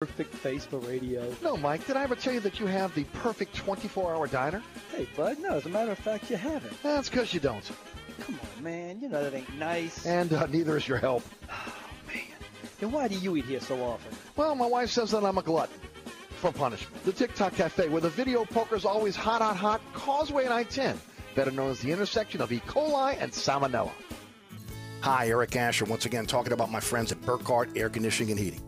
perfect face for radio. No, Mike, did I ever tell you that you have the perfect 24 hour diner? Hey, bud, no, as a matter of fact, you haven't. That's because you don't. Come on, man, you know that ain't nice. And uh, neither is your help. Oh, man. Then why do you eat here so often? Well, my wife says that I'm a glutton. For punishment. The TikTok Cafe, where the video poker's always hot, hot, hot. Causeway and I-10, better known as the intersection of E. coli and salmonella. Hi, Eric Asher, once again talking about my friends at Burkhardt Air Conditioning and Heating.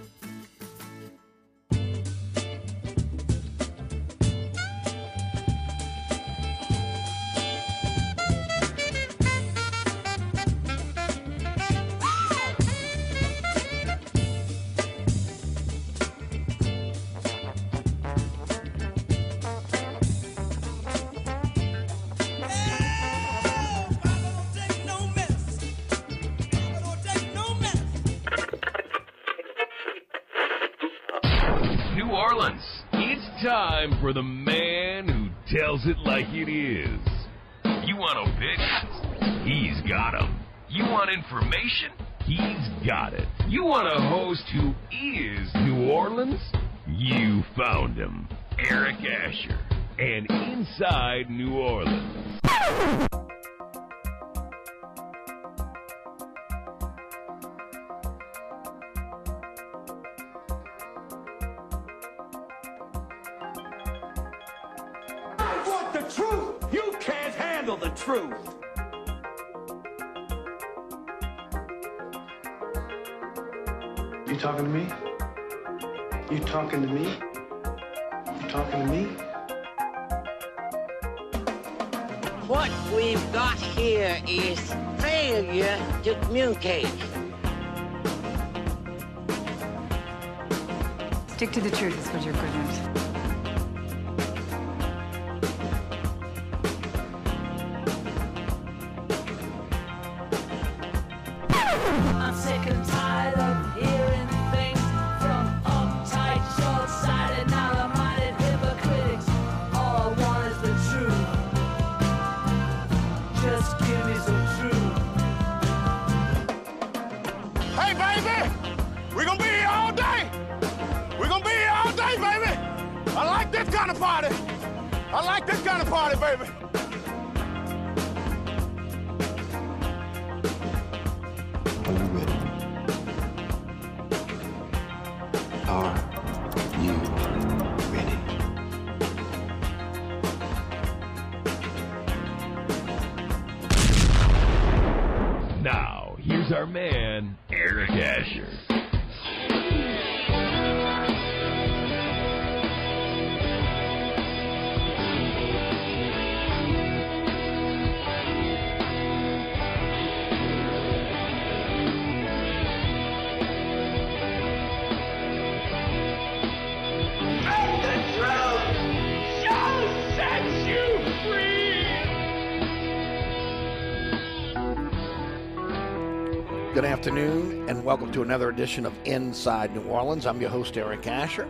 Good afternoon, and welcome to another edition of Inside New Orleans. I'm your host, Eric Asher.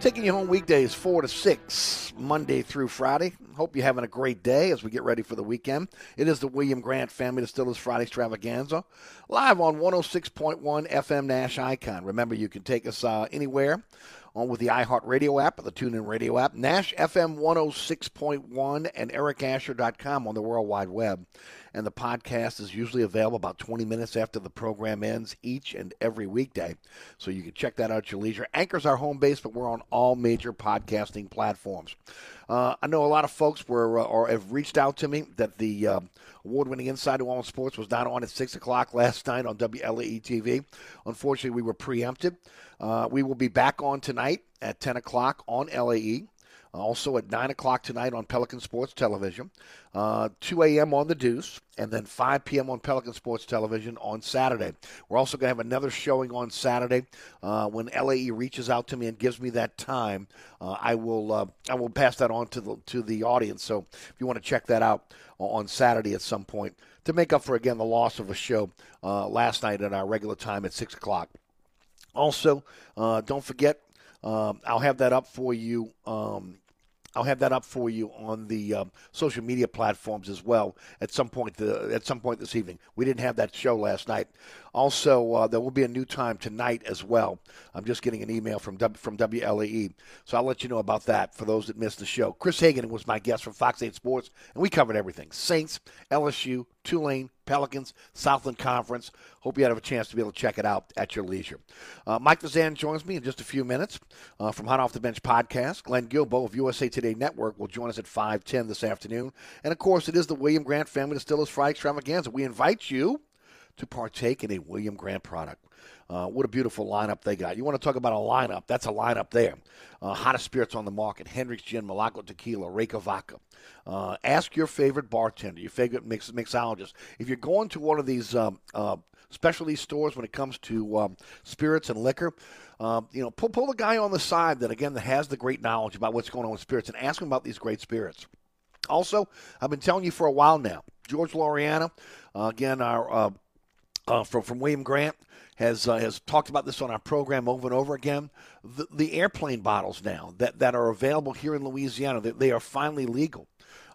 Taking you home weekdays 4 to 6, Monday through Friday. Hope you're having a great day as we get ready for the weekend. It is the William Grant Family Distillers Friday Extravaganza, live on 106.1 FM Nash Icon. Remember, you can take us uh, anywhere on with the iHeartRadio app or the TuneIn Radio app, Nash FM 106.1, and ericasher.com on the World Wide Web. And the podcast is usually available about 20 minutes after the program ends each and every weekday. So you can check that out at your leisure. Anchor's our home base, but we're on all major podcasting platforms. Uh, I know a lot of folks were uh, or have reached out to me that the uh, award-winning Inside New Orleans Sports was not on at 6 o'clock last night on WLAE TV. Unfortunately, we were preempted. Uh, we will be back on tonight at 10 o'clock on LAE. Also at 9 o'clock tonight on Pelican Sports Television, uh, 2 a.m. on The Deuce, and then 5 p.m. on Pelican Sports Television on Saturday. We're also going to have another showing on Saturday uh, when LAE reaches out to me and gives me that time. Uh, I will uh, I will pass that on to the to the audience. So if you want to check that out on Saturday at some point to make up for again the loss of a show uh, last night at our regular time at six o'clock. Also, uh, don't forget, um, I'll have that up for you. Um, I'll have that up for you on the um, social media platforms as well at some point. The, at some point this evening, we didn't have that show last night. Also, uh, there will be a new time tonight as well. I'm just getting an email from w, from WLAE, so I'll let you know about that for those that missed the show. Chris Hagan was my guest from Fox 8 Sports, and we covered everything: Saints, LSU, Tulane, Pelicans, Southland Conference. Hope you have a chance to be able to check it out at your leisure. Uh, Mike Fazan joins me in just a few minutes uh, from Hot Off the Bench podcast. Glenn Guilbeau of USA Today Network will join us at 5:10 this afternoon, and of course, it is the William Grant Family Distillers Friday Extravaganza. We invite you to partake in a William Grant product. Uh, what a beautiful lineup they got. You want to talk about a lineup? That's a lineup there. Uh, hottest spirits on the market Hendrick's Gin, Milagro Tequila, Reyka Vodka. Uh, ask your favorite bartender, your favorite mix, mixologist. If you're going to one of these um, uh, specialty stores when it comes to um, spirits and liquor, um, you know, pull, pull the guy on the side that, again, has the great knowledge about what's going on with spirits and ask him about these great spirits. Also, I've been telling you for a while now, George Loriana, uh, again, our uh, from from William Grant has uh, has talked about this on our program over and over again. The, the airplane bottles now that, that are available here in Louisiana, they, they are finally legal.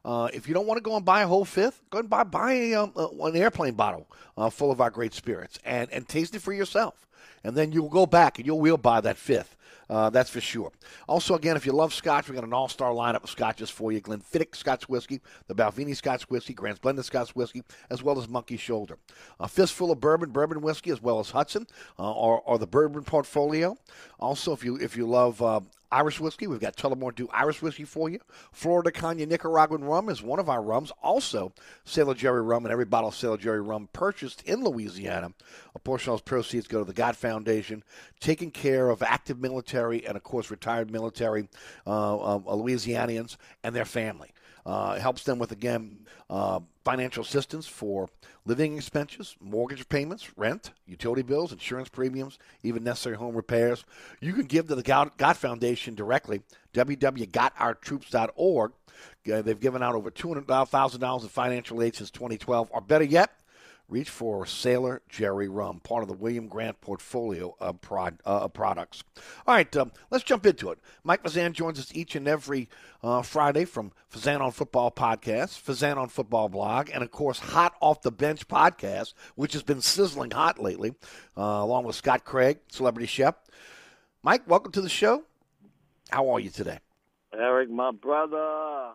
Uh, if you don't want to go and buy a whole fifth, go and buy buy a, um, uh, an airplane bottle uh, full of our great spirits and and taste it for yourself, and then you'll go back and you'll will buy that fifth. Uh, that's for sure. Also, again, if you love Scotch, we got an all-star lineup of Scotches for you: Glenfiddich Scotch Whiskey, the Balvenie Scotch Whiskey, Grant's Blended Scotch Whiskey, as well as Monkey Shoulder. A fistful of bourbon, bourbon whiskey, as well as Hudson, uh, or, or the bourbon portfolio. Also, if you if you love uh, Irish whiskey. We've got Tullamore Dew Irish whiskey for you. Flor de Caña Nicaraguan rum is one of our rums. Also, Sailor Jerry rum, and every bottle of Sailor Jerry rum purchased in Louisiana, a portion of those proceeds go to the God Foundation, taking care of active military and, of course, retired military uh, uh, Louisianians and their family. Uh, it helps them with, again, uh, financial assistance for living expenses, mortgage payments, rent, utility bills, insurance premiums, even necessary home repairs. You can give to the God Foundation directly, www.gotourtroops.org. Uh, they've given out over $200,000 in financial aid since 2012, or better yet, reach for Sailor Jerry Rum, part of the William Grant portfolio of, prod, uh, of products. All right, um, let's jump into it. Mike Fazan joins us each and every uh, Friday from Fazan on Football podcast, Fazan on Football blog, and of course, Hot Off the Bench podcast, which has been sizzling hot lately, uh, along with Scott Craig, celebrity chef. Mike, welcome to the show. How are you today? Eric, my brother.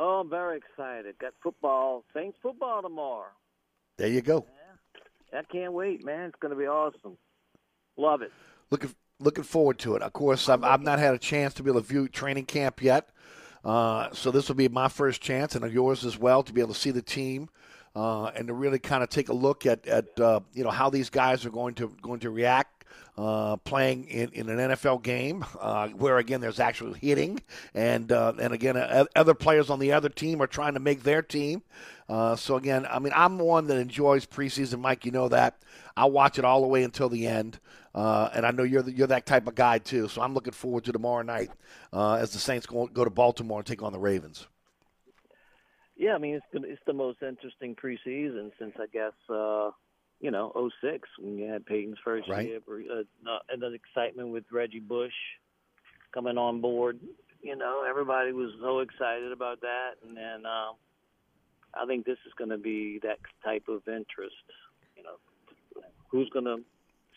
Oh, I'm very excited. Got football, Saints football tomorrow. There you go. I can't wait, man. It's going to be awesome. Love it. Looking looking forward to it. Of course, I've, I've not had a chance to be able to view training camp yet, uh, so this will be my first chance, and yours as well, to be able to see the team. Uh, and to really kind of take a look at, at uh, you know how these guys are going to going to react uh, playing in, in an NFL game, uh, where again there's actual hitting, and uh, and again uh, other players on the other team are trying to make their team. Uh, so again, I mean, I'm one that enjoys preseason, Mike. You know that. I'll watch it all the way until the end, uh, and I know you're the, you're that type of guy too. So I'm looking forward to tomorrow night as the Saints go, go to Baltimore and take on the Ravens. Yeah, I mean it's it's the most interesting preseason since I guess uh, you know 06 when you had Payton's first Right. year, uh, and the excitement with Reggie Bush coming on board. You know, everybody was so excited about that, and then um, I think this is going to be that type of interest. You know, who's going to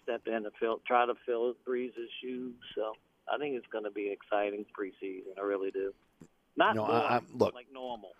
step in and fill, try to fill Brees's shoes? So I think it's going to be exciting preseason. I really do. Not No, I- I- look. like normal.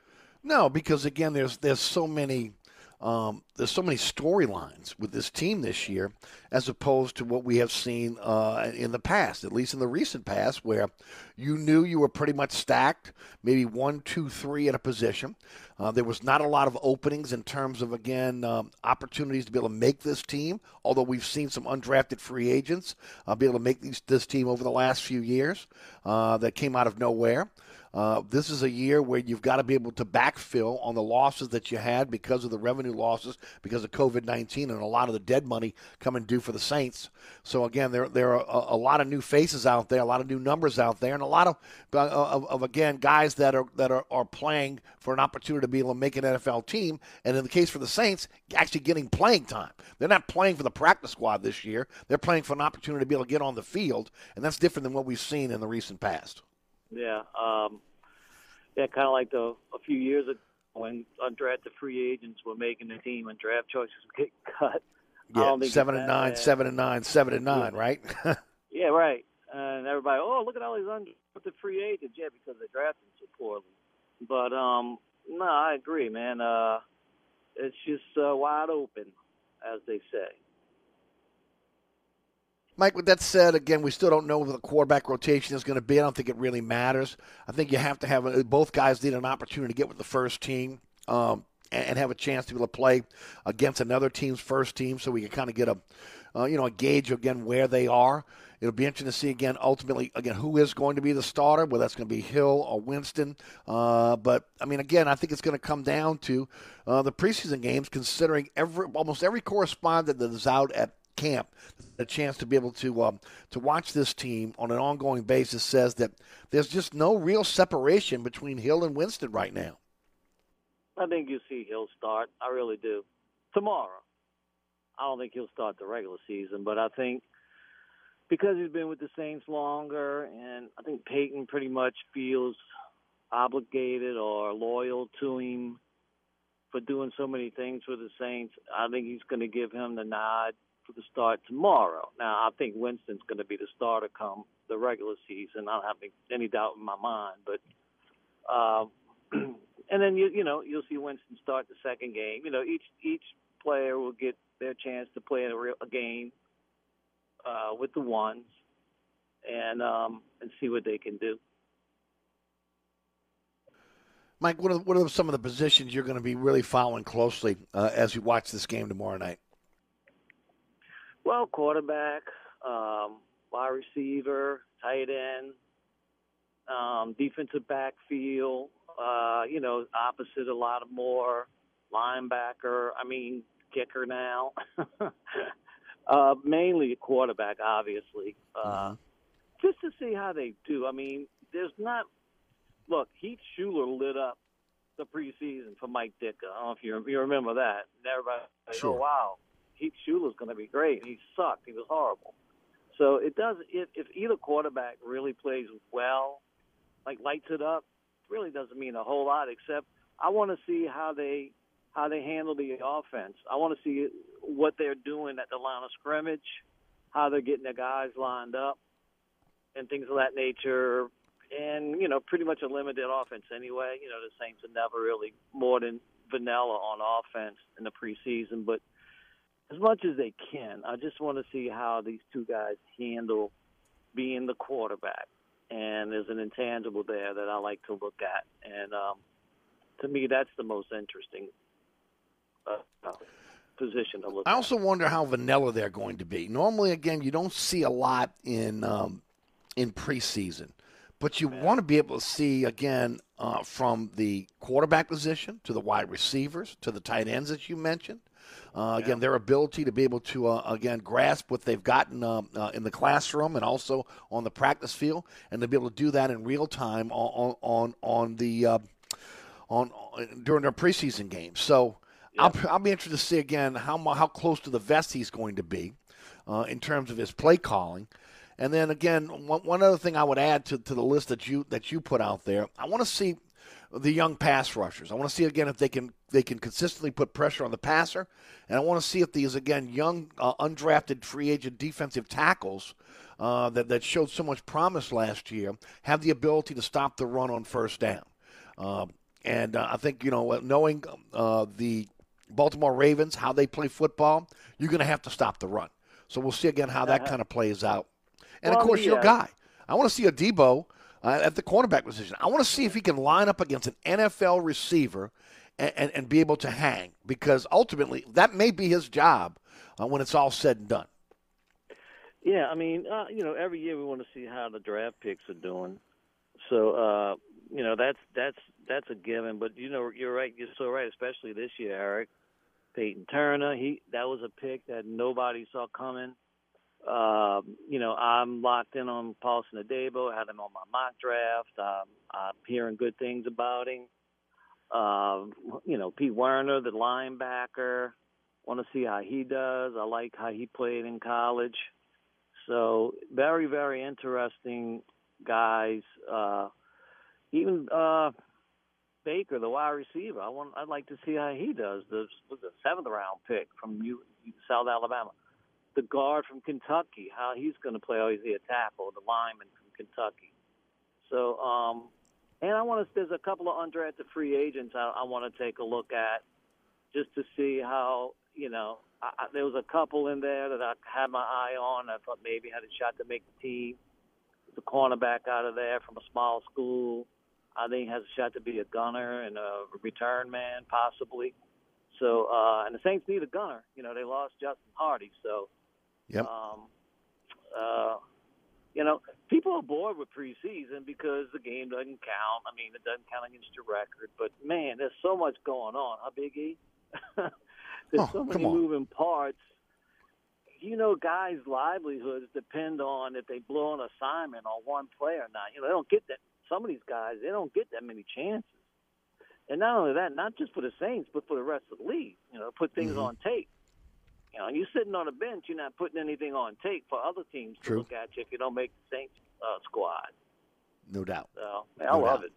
No, because again, there's there's so many um, there's so many storylines with this team this year, as opposed to what we have seen uh, in the past, at least in the recent past, where you knew you were pretty much stacked, maybe one, two, three at a position. Uh, there was not a lot of openings in terms of again um, opportunities to be able to make this team. Although we've seen some undrafted free agents uh, be able to make these, this team over the last few years uh, that came out of nowhere. Uh, this is a year where you've got to be able to backfill on the losses that you had because of the revenue losses, because of COVID 19, and a lot of the dead money coming due for the Saints. So, again, there, there are a, a lot of new faces out there, a lot of new numbers out there, and a lot of, uh, of, of, again, guys that, are, that are, are playing for an opportunity to be able to make an NFL team. And in the case for the Saints, actually getting playing time. They're not playing for the practice squad this year, they're playing for an opportunity to be able to get on the field, and that's different than what we've seen in the recent past. Yeah, um, yeah, kind of like the a few years ago when undrafted free agents were making the team and draft choices get cut. Yeah, seven and nine, bad. seven and nine, seven and nine, right? yeah, right. And everybody, oh, look at all these undrafted free agents. Yeah, because they drafted so poorly. But um, no, I agree, man. Uh, it's just uh, wide open, as they say. Mike, with that said, again, we still don't know what the quarterback rotation is going to be. I don't think it really matters. I think you have to have both guys need an opportunity to get with the first team um, and, and, have a chance to be able to play against another team's first team, so we can kind of get a, uh, you know, a gauge again where they are. It'll be interesting to see again, ultimately, again, who is going to be the starter, whether that's going to be Hill or Winston. Uh, but I mean, again, I think it's going to come down to uh, the preseason games, considering every almost every correspondent that is out at camp, a chance to be able to um, to watch this team on an ongoing basis says that there's just no real separation between Hill and Winston right now. I think you see Hill start. I really do. Tomorrow. I don't think he'll start the regular season, but I think because he's been with the Saints longer, and I think Payton pretty much feels obligated or loyal to him for doing so many things for the Saints. I think he's going to give him the nod for the start tomorrow. Now, I think Winston's going to be the starter come the regular season. I don't have any, doubt in my mind. But, uh, and then you you know you'll see Winston start the second game. You know each each player will get their chance to play a, real, a game uh, with the ones and um, and see what they can do. Mike, what are, what are some of the positions you're going to be really following closely uh, as you watch this game tomorrow night? Well, quarterback, um, wide receiver, tight end, um, defensive backfield. Uh, you know, opposite a lot of more linebacker. I mean, kicker now. uh, mainly a quarterback, obviously. Uh, mm-hmm. Just to see how they do. I mean, there's not. Look, Heath Shuler lit up the preseason for Mike Ditka. I don't know if you, you remember that. And everybody, sure. oh wow, Heath Shuler's going to be great. He sucked. He was horrible. So it does. If, if either quarterback really plays well, like lights it up, really doesn't mean a whole lot. Except I want to see how they how they handle the offense. I want to see what they're doing at the line of scrimmage, how they're getting their guys lined up, and things of that nature. And you know, pretty much a limited offense anyway. You know, the Saints are never really more than vanilla on offense in the preseason, but as much as they can. I just want to see how these two guys handle being the quarterback. And there's an intangible there that I like to look at. And um, to me, that's the most interesting uh, position to look I also wonder how vanilla they're going to be. Normally, again, you don't see a lot in um, in preseason. But you want to be able to see, again, uh, from the quarterback position to the wide receivers to the tight ends that you mentioned uh, again, their ability to be able to uh, again grasp what they've gotten uh, uh, in the classroom and also on the practice field, and to be able to do that in real time on on on the uh, on, on during their preseason games. So I'll, I'll be interested to see again how how close to the vest he's going to be uh, in terms of his play calling. And then again, one, one other thing I would add to, to the list that you that you put out there, I want to see the young pass rushers. I want to see again if they can they can consistently put pressure on the passer, and I want to see if these again young uh, undrafted free agent defensive tackles uh, that that showed so much promise last year have the ability to stop the run on first down. Uh, and uh, I think you know knowing uh, the Baltimore Ravens, how they play football, you're going to have to stop the run. So we'll see again how that kind of plays out. And Well, of course, your guy. I want to see Adebo uh, at the cornerback position. I want to see if he can line up against an NFL receiver and, and, and be able to hang because ultimately that may be his job uh, when it's all said and done. Yeah, I mean, uh, you know, every year we want to see how the draft picks are doing. So, uh, you know, that's that's that's a given. But you know, you're right. You're so right, especially this year, Eric. Payton Turner, he that was a pick that nobody saw coming. Um, you know, I'm locked in on Paulson Adebo. Had him on my mock draft. Um, I'm hearing good things about him. Um, you know, Pete Werner, the linebacker. Want to see how he does. I like how he played in college. So very, very interesting guys. Uh, even uh, Baker, the wide receiver. I want. I'd like to see how he does. The was the seventh round pick from U, South Alabama. The guard from Kentucky, how he's going to play. Oh, he's a tackle, the lineman from Kentucky. So, um, and I want to. There's a couple of undrafted free agents I, I want to take a look at, just to see how you know. I, I, there was a couple in there that I had my eye on. I thought maybe had a shot to make the team. The cornerback out of there from a small school. I think has a shot to be a gunner and a return man, possibly. So, uh, and the Saints need a gunner. You know, they lost Justin Hardee, so Yep. um, uh, you know, people are bored with preseason because the game doesn't count. I mean, it doesn't count against your record. But man, there's so much going on. Huh, Big E? there's Oh, so many moving parts. You know, guys' livelihoods depend on if they blow an assignment on one play or not. You know, they don't get that. Some of these guys, they don't get that many chances. And not only that, not just for the Saints, but for the rest of the league. You know, put things Mm-hmm. on tape. You know, you're sitting on a bench, you're not putting anything on tape for other teams to True. look at you if you don't make the Saints uh, squad. No doubt. So man, I No love doubt. it.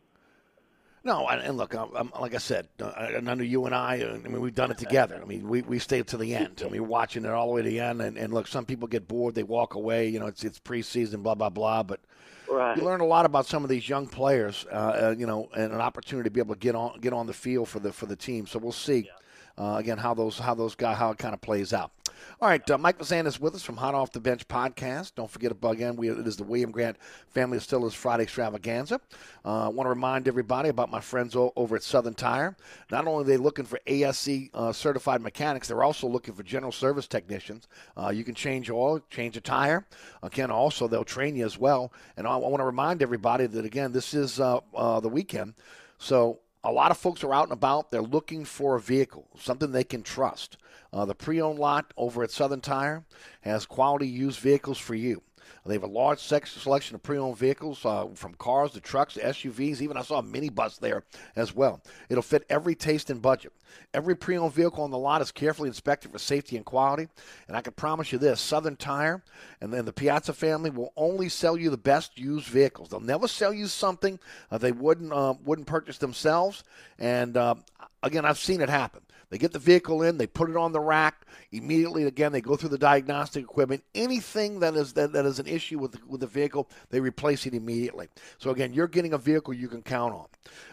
No, and, look, I'm, I'm, like I said, uh, and I know you and I, uh, I mean, we've done it together. I mean, we, we stayed to the end. I mean, we're watching it all the way to the end. And, and look, some people get bored, they walk away. You know, it's it's preseason, blah blah blah. But Right. you learn a lot about some of these young players, uh, uh, you know, and an opportunity to be able to get on get on the field for the for the team. So we'll see. Uh, again, how those how those guys how it kind of plays out. All right, uh, Mike Fazan is with us from Hot Off the Bench podcast. Don't forget again, we, it is the William Grant Family Distillers Friday Extravaganza. Uh, I want to remind everybody about my friends o- over at Southern Tire. Not only are they looking for ASE uh, certified mechanics, they're also looking for general service technicians. Uh, you can change oil, change a tire. Again, also they'll train you as well. And I, I want to remind everybody that again, this is uh, uh, the weekend, so a lot of folks are out and about. They're looking for a vehicle, something they can trust. Uh, the pre owned lot over at Southern Tire has quality used vehicles for you. They have a large selection of pre owned vehicles uh, from cars to trucks to SUVs. Even I saw a minibus there as well. It'll fit every taste and budget. Every pre owned vehicle on the lot is carefully inspected for safety and quality. And I can promise you this Southern Tire and then the Piazza family will only sell you the best used vehicles. They'll never sell you something uh, they wouldn't, uh, wouldn't purchase themselves. And uh, again, I've seen it happen. They get the vehicle in, they put it on the rack. Immediately, again, they go through the diagnostic equipment. Anything that is that, that is an issue with the, with the vehicle, they replace it immediately. So again, you're getting a vehicle you can count on.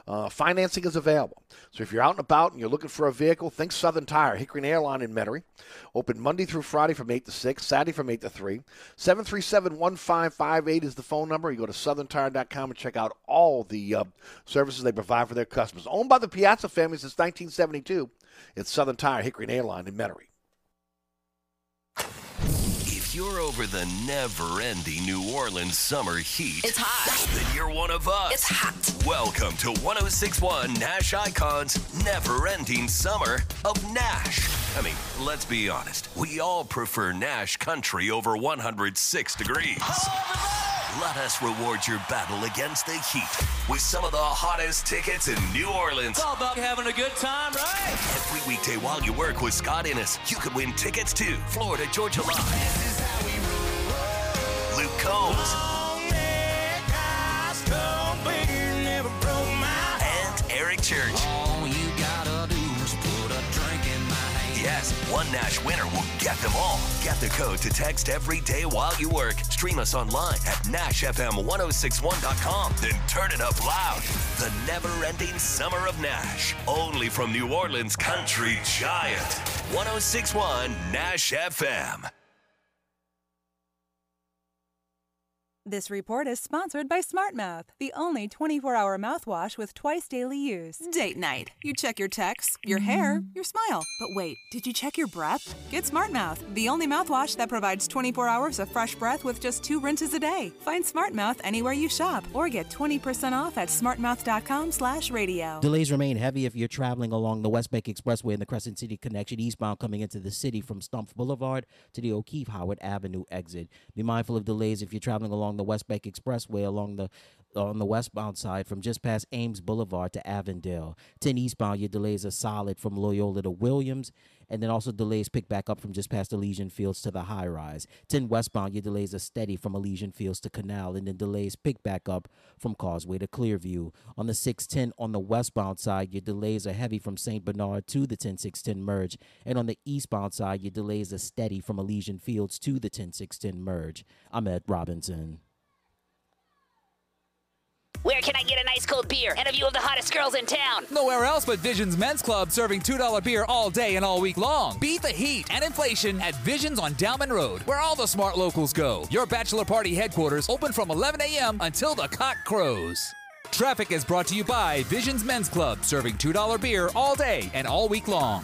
Uh, financing is available. So if you're out and about and you're looking for a vehicle, think Southern Tire, Hickory Airline in Metairie. Open Monday through Friday from 8 to 6, Saturday from 8 to 3. 737-1558 is the phone number. You go to southerntire.com and check out all the uh, services they provide for their customers. Owned by the Piazza family since 1972. It's Southern Tire, Hickory and Airline in Metairie. If you're over the never ending New Orleans summer heat, It's hot. then you're one of us. It's hot. Welcome to 1061 Nash Icons Never Ending Summer of Nash. I mean, let's be honest. We all prefer Nash country over 106 degrees. Let us reward your battle against the heat with some of the hottest tickets in New Orleans. It's all about having a good time, right? Every weekday while you work with Scott Innes, you could win tickets to Florida Georgia Line. Luke Combs. And Eric Church. All you gotta do is put a drink in one Nash winner will get them all. Get the code to text every day while you work. Stream us online at NashFM1061.com. Then turn it up loud. The never ending summer of Nash. Only from New Orleans Country Giant. 1061 Nash FM. This report is sponsored by SmartMouth, the only 24 hour mouthwash with twice daily use. Date night. You check your texts, your hair, mm-hmm. your smile. But wait, did you check your breath? Get SmartMouth, the only mouthwash that provides 24 hours of fresh breath with just two rinses a day. Find SmartMouth anywhere you shop or get 20% off at smartmouth.com slash radio. Delays remain heavy if you're traveling along the West Bank Expressway and the Crescent City connection eastbound coming into the city from Stumpf Boulevard to the O'Keefe Howard Avenue exit. Be mindful of delays if you're traveling along the West Bank Expressway along the on the westbound side from just past Ames Boulevard to Avondale. 10 eastbound, your delays are solid from Loyola to Williams, and then also delays pick back up from just past Elysian Fields to the high rise. 10 westbound, your delays are steady from Elysian Fields to Canal, and then delays pick back up from Causeway to Clearview. On the 610 on the westbound side, your delays are heavy from St. Bernard to the 10610 merge, and on the eastbound side, your delays are steady from Elysian Fields to the 10610 merge. I'm Ed Robinson. Where can I get a nice cold beer and a view of the hottest girls in town? Nowhere else but Visions Men's Club serving $2 beer all day and all week long. Beat the heat and inflation at Visions on Downman Road, where all the smart locals go. Your bachelor party headquarters open from 11 a.m. until the cock crows. Traffic is brought to you by Visions Men's Club, serving $2 beer all day and all week long.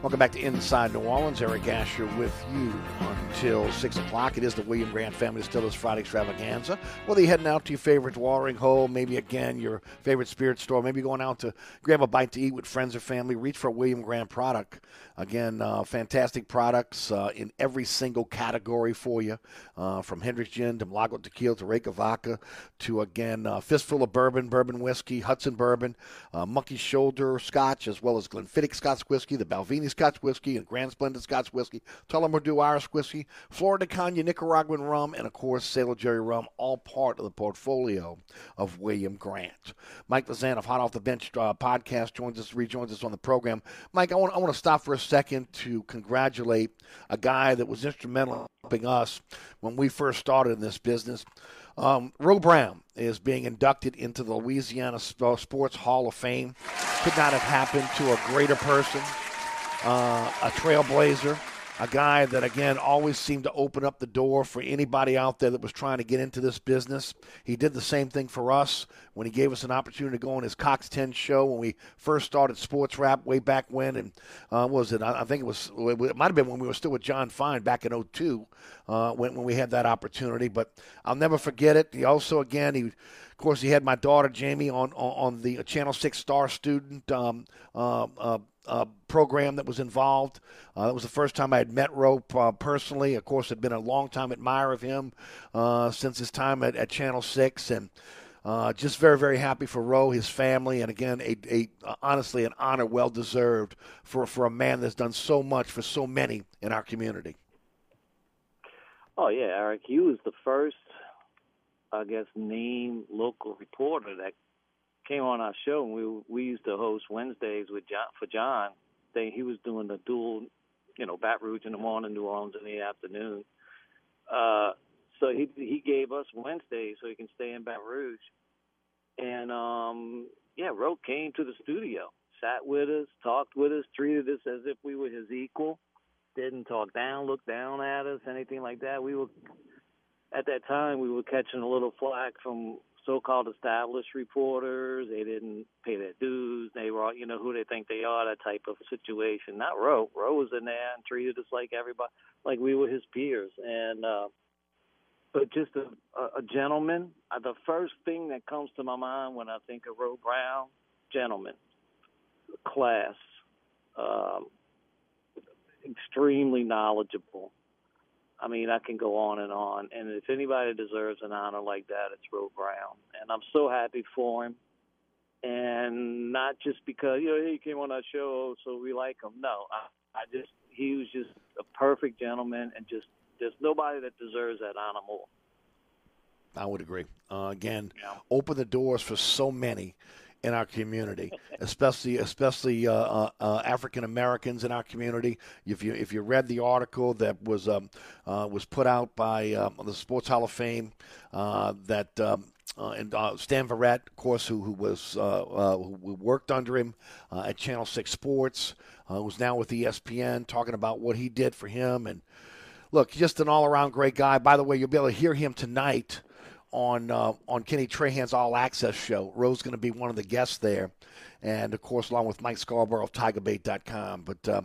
Welcome back to Inside New Orleans. Eric Asher with you until 6 o'clock. It is the William Grant Family Distillers Friday Extravaganza. Whether you're heading out to your favorite watering hole, maybe again your favorite spirit store, maybe going out to grab a bite to eat with friends or family, reach for a William Grant product. Again, uh, fantastic products uh, in every single category for you, uh, from Hendrick's Gin to Milagro Tequila to Reyka Vodka to, again, uh, Fistful of Bourbon, Bourbon Whiskey, Hudson Bourbon, uh, Monkey Shoulder Scotch, as well as Glenfiddich Scotch Whiskey, the Balvenie Scotch whiskey and Grant's Blended Scotch whiskey, Tullamore Irish whiskey, Flor de Caña Nicaraguan rum, and of course Sailor Jerry rum, all part of the portfolio of William Grant. Mike Fazan of Hot Off the Bench uh, podcast joins us, rejoins us on the program. Mike, I want, I want to stop for a second to congratulate a guy that was instrumental in helping us when we first started in this business. Um, Ro Brown is being inducted into the Louisiana Sports Hall of Fame. Could not have happened to a greater person, uh, a trailblazer, a guy that, again, always seemed to open up the door for anybody out there that was trying to get into this business. He did the same thing for us when he gave us an opportunity to go on his Cox 10 show when we first started Sports Rap way back when. And uh, was it? I think it was, it might have been when we were still with John Fine back in 02 uh, when, when we had that opportunity. But I'll never forget it. He also, again, he of course, he had my daughter Jamie on on, on the Channel Six Star Student um, uh, uh, program that was involved. Uh, that was the first time I had met Ro uh, personally. Of course, I'd been a long time admirer of him uh, since his time at, at Channel Six, and uh, just very, very happy for Ro, his family, and again, a, a honestly an honor well deserved for for a man that's done so much for so many in our community. Oh yeah, Eric, he was the first, I guess, name local reporter that came on our show, and we we used to host Wednesdays with John for John. They, he was doing the dual, you know, Baton Rouge in the morning, New Orleans in the afternoon. Uh, so he he gave us Wednesdays so he can stay in Baton Rouge, and um, yeah, Ro came to the studio, sat with us, talked with us, treated us as if we were his equal. Didn't talk down, look down at us, anything like that. We were at that time we were catching a little flack from so-called established reporters. They didn't pay their dues. They were, you know, who they think they are, that type of situation. Not Ro. Ro was in there and treated us like everybody, like we were his peers. And, uh, but just a, a, gentleman. Uh, the first thing that comes to my mind when I think of Ro Brown, gentleman, class, um, extremely knowledgeable I mean, I can go on and on. And if anybody deserves an honor like that, it's Ro Brown. And I'm so happy for him. And not just because, you know, he came on our show, so we like him. No, I, I just, he was just a perfect gentleman and just, there's nobody that deserves that honor more. I would agree. Uh, again, yeah. open the doors for so many in our community, especially especially uh, uh, uh, African Americans in our community. If you if you read the article that was um, uh, was put out by um, the Sports Hall of Fame, uh, that. Um, uh, and Stan Verrett, of course, who who was who worked under him at Channel Six Sports, who's now with ESPN, talking about what he did for him, and look, just an all-around great guy. By the way, you'll be able to hear him tonight on uh, on Kenny Trahan's All Access show. Ro's going to be one of the guests there, and of course, along with Mike Scarborough of TigerBait.com. But uh,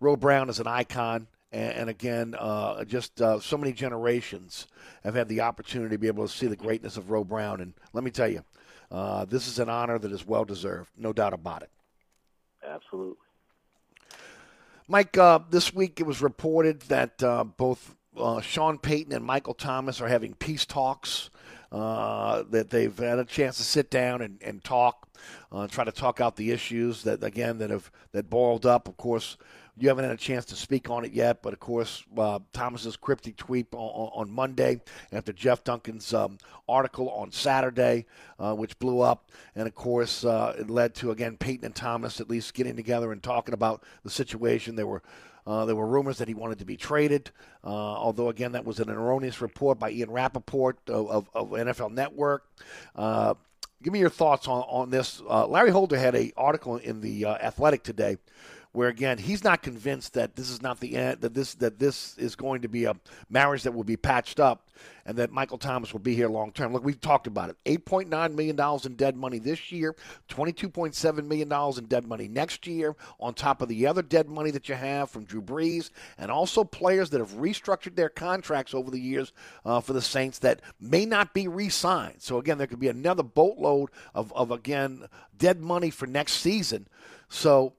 Ro Brown is an icon, and, and again, uh, just uh, so many generations have had the opportunity to be able to see the greatness of Ro Brown. And let me tell you, uh, this is an honor that is well deserved, no doubt about it. Absolutely. Mike, uh, this week it was reported that both uh, Sean Payton and Michael Thomas are having peace talks. Uh, that they've had a chance to sit down and, and talk, uh, try to talk out the issues that again that have that boiled up. Of course, you haven't had a chance to speak on it yet, but of course, uh, Thomas's cryptic tweet on, on, Monday after Jeff Duncan's um, article on Saturday, uh, which blew up, and of course, uh, it led to again Payton and Thomas at least getting together and talking about the situation. There were uh, there were rumors that he wanted to be traded, uh, although, again, that was an erroneous report by Ian Rapoport of, of, of NFL Network. Uh, give me your thoughts on, on this. Uh, Larry Holder had an article in the uh, Athletic today where again he's not convinced that this is not the end that this that this is going to be a marriage that will be patched up and that Michael Thomas will be here long term. Look, we've talked about it. $8.9 million in dead money this year, $22.7 million in dead money next year, on top of the other dead money that you have from Drew Brees, and also players that have restructured their contracts over the years uh, for the Saints that may not be re signed. So, again, there could be another boatload of, of again, dead money for next season. So,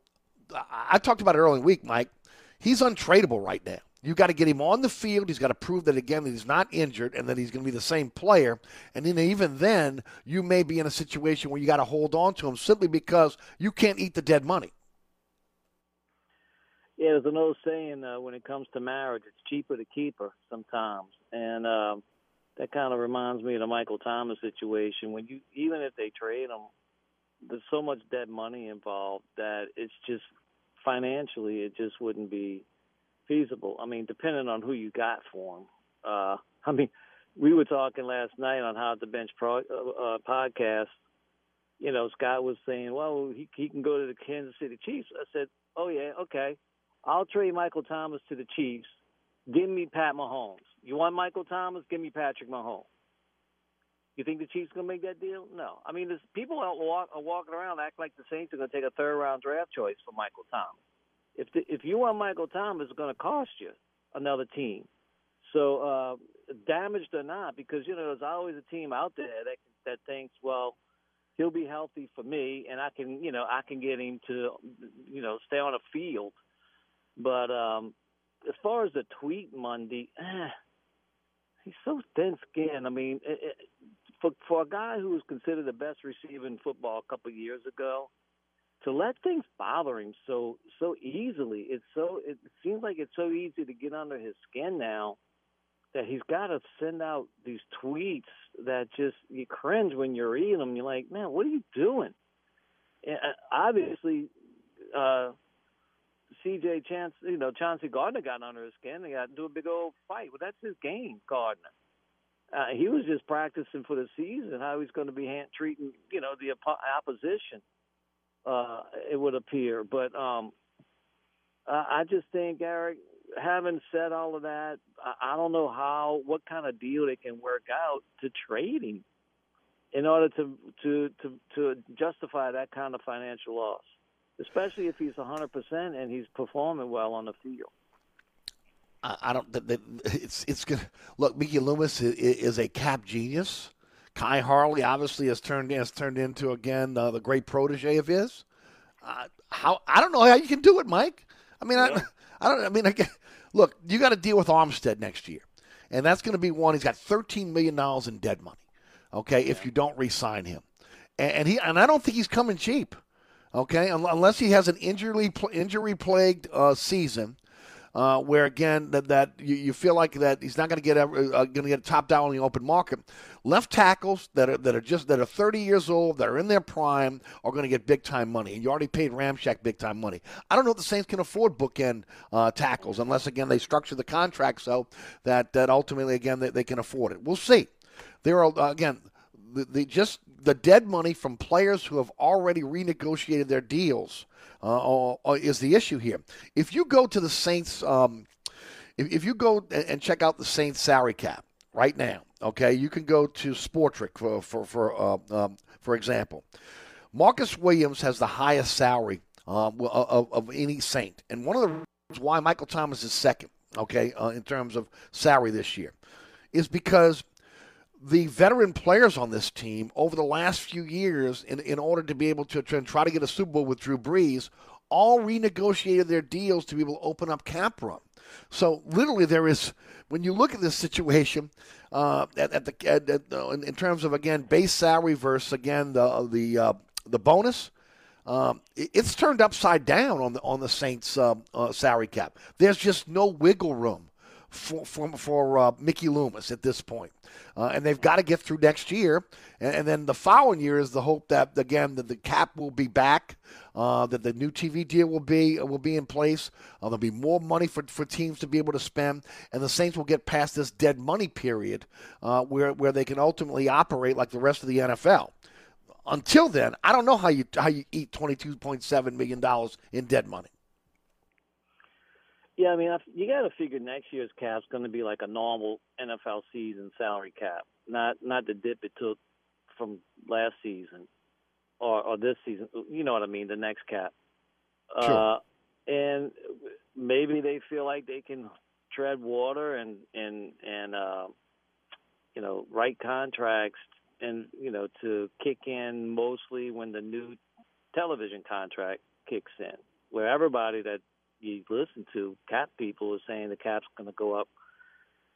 I talked about it early in the week, Mike. He's untradeable right now. You've got to get him on the field. He's got to prove that again that he's not injured and that he's going to be the same player. And then even then, you may be in a situation where you got to hold on to him simply because you can't eat the dead money. Yeah, there's an old saying uh, when it comes to marriage, it's cheaper to keep her sometimes, and um, that kind of reminds me of the Michael Thomas situation. When you even if they trade him, there's so much dead money involved that it's just financially it just wouldn't be feasible. I mean, depending on who you got for him. Uh, I mean, we were talking last night on how the bench pro, uh, uh, podcast. You know, Scott was saying, well, he he can go to the Kansas City Chiefs. I said, oh yeah, okay. I'll trade Michael Thomas to the Chiefs. Give me Pat Mahomes. You want Michael Thomas? Give me Patrick Mahomes. You think the Chiefs gonna make that deal? No. I mean, there's, people are, walk, are walking around act like the Saints are gonna take a third round draft choice for Michael Thomas. If the, if you want Michael Thomas, it's gonna cost you another team. So uh, damaged or not, because you know there's always a team out there that that thinks, well, he'll be healthy for me, and I can you know I can get him to you know stay on a field. But um, as far as the tweet Monday, eh, he's so thin-skinned. I mean, it, it, for for a guy who was considered the best receiver in football a couple of years ago, to let things bother him so so easily, it's so it seems like it's so easy to get under his skin now that he's got to send out these tweets that just you cringe when you're reading them. You're like, man, what are you doing? And uh, obviously, uh, C.J. Chance, you know, Chauncey Gardner got under his skin. They got into a big old fight. Well, that's his game, Gardner. Uh, he was just practicing for the season how he's going to be hand, treating, you know, the oppo- opposition. Uh, it would appear, but um, I I just think Eric, having said all of that, I, I don't know how, what kind of deal they can work out to trade him in order to to to to justify that kind of financial loss, especially if he's 100% and he's performing well on the field. I, I don't. That, that, it's it's gonna look. Mickey Loomis is, is a cap genius. Khai Harley obviously has turned has turned into again uh, the great protege of his. Uh, how I don't know how you can do it, Mike. I mean, I, I don't. I mean, I look, you got to deal with Armstead next year, and that's going to be one. He's got thirteen million dollars in dead money. Okay, if you don't re-sign him, and, and he and I don't think he's coming cheap. Okay, unless he has an injury injury plagued uh, season uh, where again that, that you, you, feel like that he's not going to get uh, going to get top down in the open market. Left tackles that are that are just that are 30 years old that are in their prime are going to get big time money, and you already paid Ramczyk big time money. I don't know if the Saints can afford bookend uh, tackles unless again they structure the contract so that that ultimately again they, they can afford it. We'll see. There are uh, again the, the just the dead money from players who have already renegotiated their deals uh, is the issue here. If you go to the Saints, um, if, if, you go and check out the Saints salary cap right now, okay, you can go to Spotrac for for for uh, um, for example. Marcus Williams has the highest salary um, of, of, any Saint, and one of the reasons why Michael Thomas is second, okay, uh, in terms of salary this year, is because the veteran players on this team over the last few years, in, in order to be able to try to get a Super Bowl with Drew Brees, all renegotiated their deals to be able to open up cap room. So literally, there is when you look at this situation uh, at, at, the at, at, in, terms of again base salary versus again the the uh, the bonus. Um, it's turned upside down on the on the Saints uh, uh salary cap. There's just no wiggle room for for, for uh, Mickey Loomis at this point. Uh, and they've got to get through next year, and, and, then the following year is the hope that again that the cap will be back, uh, that the new TV deal will be will be in place. Uh, there'll be more money for, for teams to be able to spend, and the Saints will get past this dead money period uh, where where they can ultimately operate like the rest of the NFL. Until then, I don't know how you how you eat twenty two point seven million dollars in dead money. Yeah, I mean, you got to figure next year's cap's going to be like a normal NFL season salary cap, not not the dip it took from last season or or this season. You know what I mean? The next cap. Sure. Uh, and maybe they feel like they can tread water and and and uh, you know write contracts and you know to kick in mostly when the new television contract kicks in, where everybody that you listen to, cap people are saying the cap's going to go up,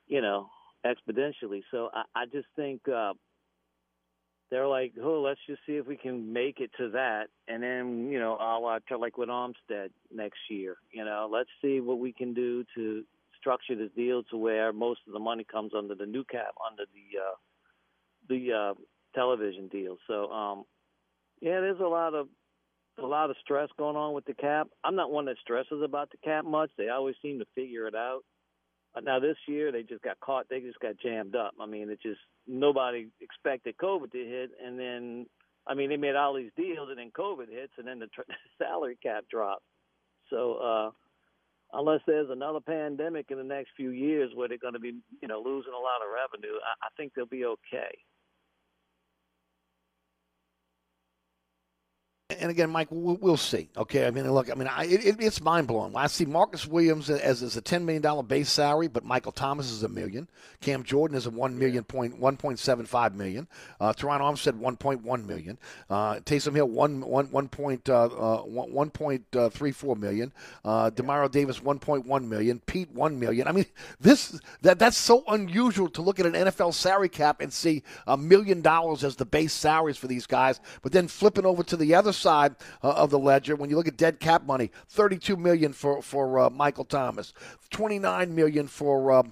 you know, exponentially. So I, I just think uh, they're like, oh, let's just see if we can make it to that, and then you know, I'll uh, to like with Armstead next year. You know, let's see what we can do to structure this deal to where most of the money comes under the new cap, under the uh, the uh, television deal. So, um, yeah, there's a lot of a lot of stress going on with the cap. I'm not one that stresses about the cap much. They always seem to figure it out. Uh, now this year they just got caught. They just got jammed up. I mean, it just nobody expected COVID to hit, and then I mean they made all these deals, and then COVID hits, and then the tr- salary cap drops. So uh, unless there's another pandemic in the next few years where they're going to be you know losing a lot of revenue, I, I think they'll be okay. And again, Mike, we'll, we'll, see. Okay, I mean, look, I mean, I, it, it's mind blowing. I see Marcus Williams as, as a ten million dollar base salary, but Michael Thomas is a million. Cam Jordan is a one million point one point seven five million. Uh, Terron Armstead one point one million. Uh, Taysom Hill one one one point uh, uh one, one point uh, three four million. Uh, Demario Davis one point one million. Pete one million. I mean, this that that's so unusual to look at an NFL salary cap and see a million dollars as the base salaries for these guys, but then flipping over to the other side uh, of the ledger, when you look at dead cap money, 32 million for for uh, Michael Thomas, 29 million for. Uh,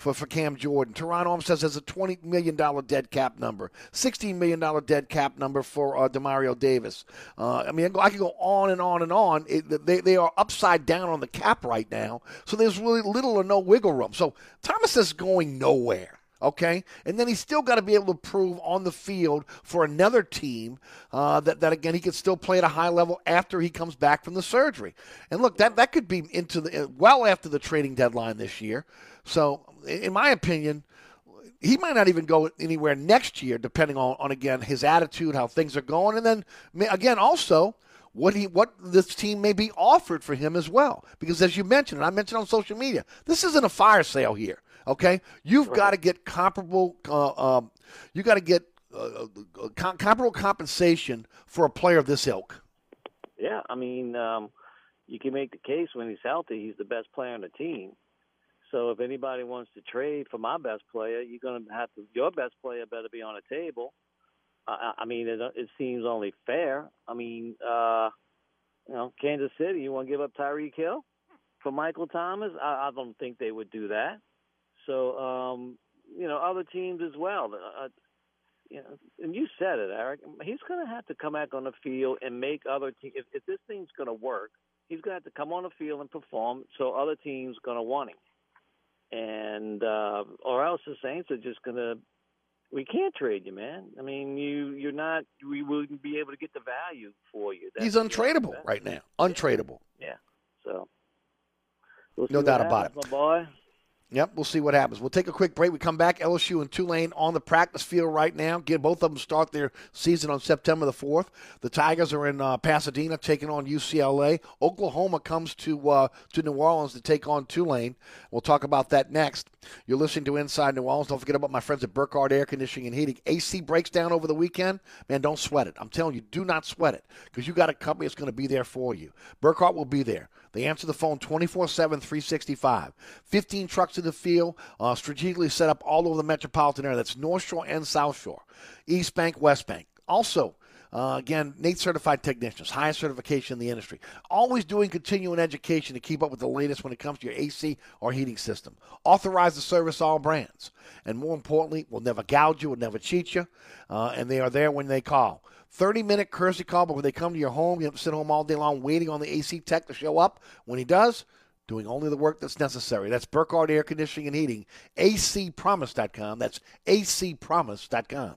for, for Cam Jordan. Terron Armstead has a $20 million dead cap number, $16 million dead cap number for uh, Demario Davis. Uh, I mean, I can go on and on and on. It, they, they are upside down on the cap right now, so there's really little or no wiggle room. So Thomas is going nowhere okay? And then he's still got to be able to prove on the field for another team uh, that, that, again, he could still play at a high level after he comes back from the surgery. And look, that, that could be into the well after the trading deadline this year. So, in my opinion, he might not even go anywhere next year, depending on, on again, his attitude, how things are going. And then, again, also, what he what this team may be offered for him as well. Because as you mentioned, and I mentioned on social media, this isn't a fire sale here. Okay, you've right. got to get comparable. Uh, um, you got to get uh, uh comparable compensation for a player of this ilk. Yeah, I mean, um, you can make the case when he's healthy, he's the best player on the team. So if anybody wants to trade for my best player, you're going to have to. Your best player better be on the table. I, I mean, it, it seems only fair. I mean, uh, you know, Kansas City, you want to give up Tyreek Hill for Michael Thomas? I, I don't think they would do that. So, um, you know, other teams as well. Uh, you know, and you said it, Eric. He's going to have to come back on the field and make other teams. If, if this thing's going to work, he's going to have to come on the field and perform, so other teams going to want him. And uh, or else the Saints are just going to. We can't trade you, man. I mean, you you're not. We wouldn't be able to get the value for you. That's he's untradeable right now. Untradeable. Yeah. So. We'll no doubt about it, my boy. Yep, we'll see what happens. We'll take a quick break. We come back. LSU and Tulane on the practice field right now. Get both of them start their season on September the fourth. The Tigers are in uh, Pasadena taking on UCLA. Oklahoma comes to uh, to New Orleans to take on Tulane. We'll talk about that next. You're listening to Inside New Orleans. Don't forget about my friends at Burkhardt Air Conditioning and Heating. AC breaks down over the weekend. Man, don't sweat it. I'm telling you, do not sweat it because you got a company that's going to be there for you. Burkhardt will be there. They answer the phone 24 7, 365. 15 trucks in the field, uh, strategically set up all over the metropolitan area. That's North Shore and South Shore, East Bank, West Bank. Also, uh, again, NATE certified technicians, highest certification in the industry. Always doing continuing education to keep up with the latest when it comes to your AC or heating system. Authorize the service all brands. And more importantly, will never gouge you, will never cheat you. Uh, and they are there when they call. 30 minute courtesy call, but when they come to your home, you have to sit home all day long waiting on the AC tech to show up. When he does, doing only the work that's necessary. That's Burkhardt Air Conditioning and Heating, acpromise.com. That's acpromise.com.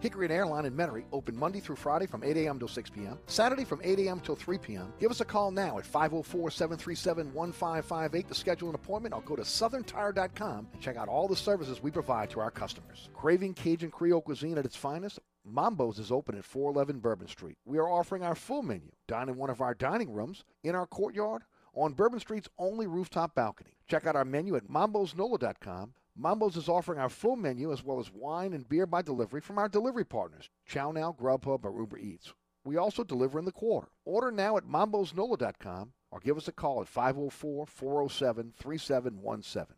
Hickory and Airline in Metairie open Monday through Friday from 8 a.m. till 6 p.m., Saturday from 8 a.m. till 3 p.m. Give us a call now at 504 737 1558 to schedule an appointment or go to southerntire.com and check out all the services we provide to our customers. Craving Cajun Creole cuisine at its finest? Mambo's is open at 411 Bourbon Street. We are offering our full menu. Dine in one of our dining rooms, in our courtyard, on Bourbon Street's only rooftop balcony. Check out our menu at mambosnola.com. Mambo's is offering our full menu as well as wine and beer by delivery from our delivery partners, Chow Now, Grubhub, or Uber Eats. We also deliver in the quarter. Order now at mambosnola.com or give us a call at 504 407 3717.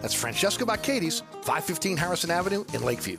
That's Francesca by Katie's, 515 Harrison Avenue in Lakeview.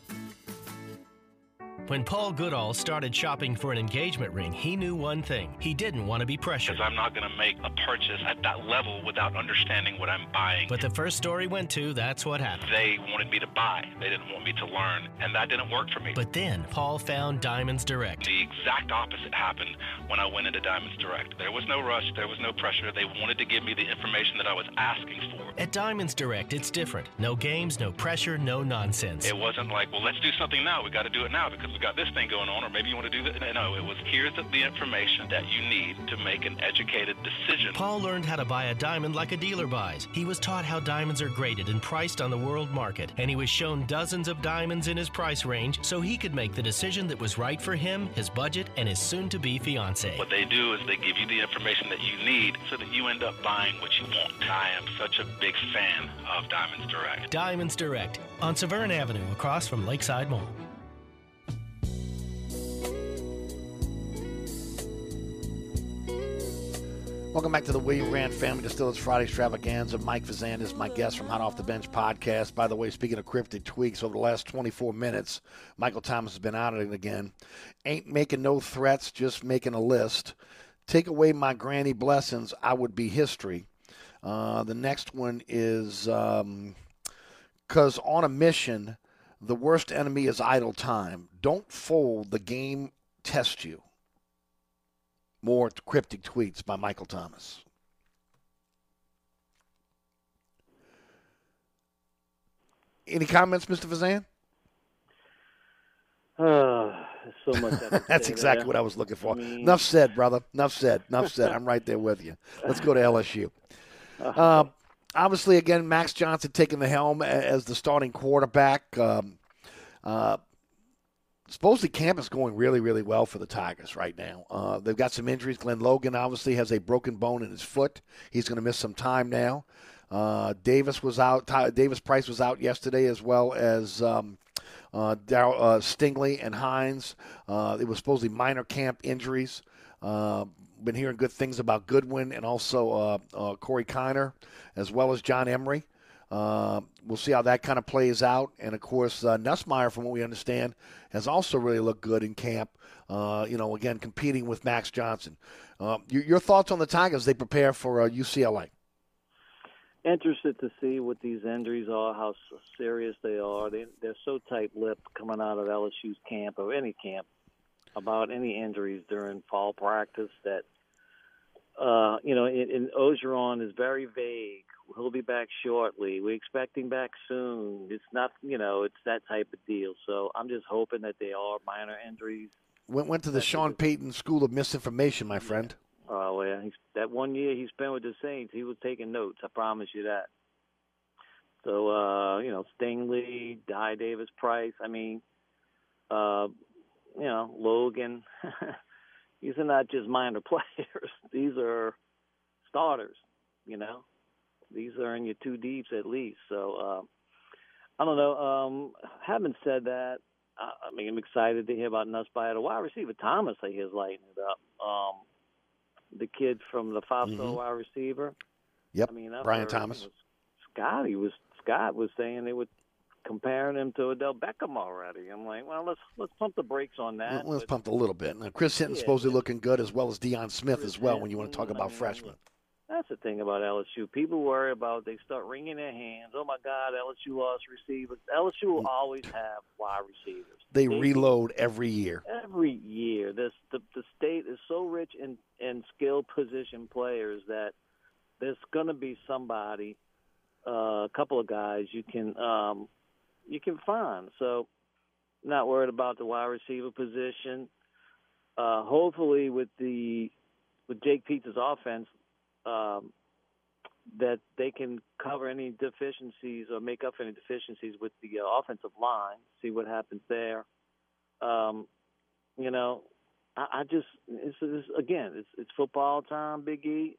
When Paul Goodall started shopping for an engagement ring, he knew one thing. He didn't want to be pressured. Because I'm not going to make a purchase at that level without understanding what I'm buying. But the first store he went to, that's what happened. They wanted me to buy. They didn't want me to learn, and that didn't work for me. But then Paul found Diamonds Direct. The exact opposite happened when I went into Diamonds Direct. There was no rush, there was no pressure. They wanted to give me the information that I was asking for. At Diamonds Direct, it's different. No games, no pressure, no nonsense. It wasn't like, well, let's do something now. We got to do it now because we got this thing going on, or maybe you want to do that. No, it was here's the, the information that you need to make an educated decision. Paul learned how to buy a diamond like a dealer buys. He was taught how diamonds are graded and priced on the world market, and he was shown dozens of diamonds in his price range so he could make the decision that was right for him, his budget, and his soon to be fiance. What they do is they give you the information that you need so that you end up buying what you want. I am such a big fan of Diamonds Direct. Diamonds Direct on Severn Avenue across from Lakeside Mall. Welcome back to the William Grant Family Distillers Friday Extravaganza. Mike Fazan is my guest from Hot Off the Bench podcast. By the way, speaking of cryptic tweaks, over the last 24 minutes, Michael Thomas has been out of it again. Ain't making no threats, just making a list. Take away my granny blessings, I would be history. Uh, the next one is because um, on a mission, the worst enemy is idle time. Don't fold, the game tests you. More cryptic tweets by Michael Thomas. Any comments, Mr. Fazan? Uh, so much. That's exactly there. what I was looking for. I mean- Enough said, brother. Enough said. Enough said. I'm right there with you. Let's go to LSU. Uh, obviously, again, Max Johnson taking the helm as the starting quarterback. Um, uh, supposedly camp is going really, really well for the Tigers right now. Uh, they've got some injuries. Glen Logan obviously has a broken bone in his foot. He's going to miss some time now. Uh, Davis was out. Ty- Davis Price was out yesterday, as well as um, uh, Darryl uh, Stingley and Hines. Uh, it was supposedly minor camp injuries. Uh, been hearing good things about Goodwin and also Corey Kiner, as well as John Emery. Uh, we'll see how that kind of plays out. And of course, uh, Nussmeier, from what we understand, has also really looked good in camp. Uh, you know, again, competing with Max Johnson. Uh, your, your, thoughts on the Tigers as they prepare for uh, UCLA? Interested to see what these injuries are, how serious they are. They, they're so tight-lipped coming out of LSU's camp or any camp about any injuries during fall practice that uh, you know, and, and Orgeron is very vague. He'll be back shortly. We expect him back soon. It's not, you know, it's that type of deal. So I'm just hoping that they are minor injuries. Went went to the Sean Payton School of Misinformation, my friend. Oh well, yeah. He's, that one year he spent with the Saints, he was taking notes. I promise you that. So uh, you know, Stingley, Di Davis Price. I mean, uh, you know, Logan. these are not just minor players. These are starters. You know, these are in your two deeps at least. So uh, I don't know. Um, having said that, I, I mean, I'm excited to hear about Nussmeier. The wide receiver Thomas, I hear, is lighting it up. Um, the kid from the five-star Mhm. wide receiver. Yep, I mean, I've Brian Thomas. Scott, he was Scott was saying they were comparing him to Odell Beckham already. I'm like, well, let's let's pump the brakes on that. Let's but- pump a little bit. Now, Chris Hilton Yeah, supposedly looking good as well as Deion Smith as well. When you want to talk Hilton, I about mean, freshmen, That's the thing about LSU. People worry about they start wringing their hands. Oh my God, LSU lost receivers. LSU will always have wide receivers. they reload every year. every year. This the the state is so rich in in skill position players that there's going to be somebody, uh, a couple of guys you can um, you can find. So, not worried about the wide receiver position. Uh, hopefully, with the with Jake Peetz offense, um, that they can cover any deficiencies or make up any deficiencies with the uh, offensive line. See what happens there. Um, you know, I, I just it's, it's again, it's it's football time, Big E.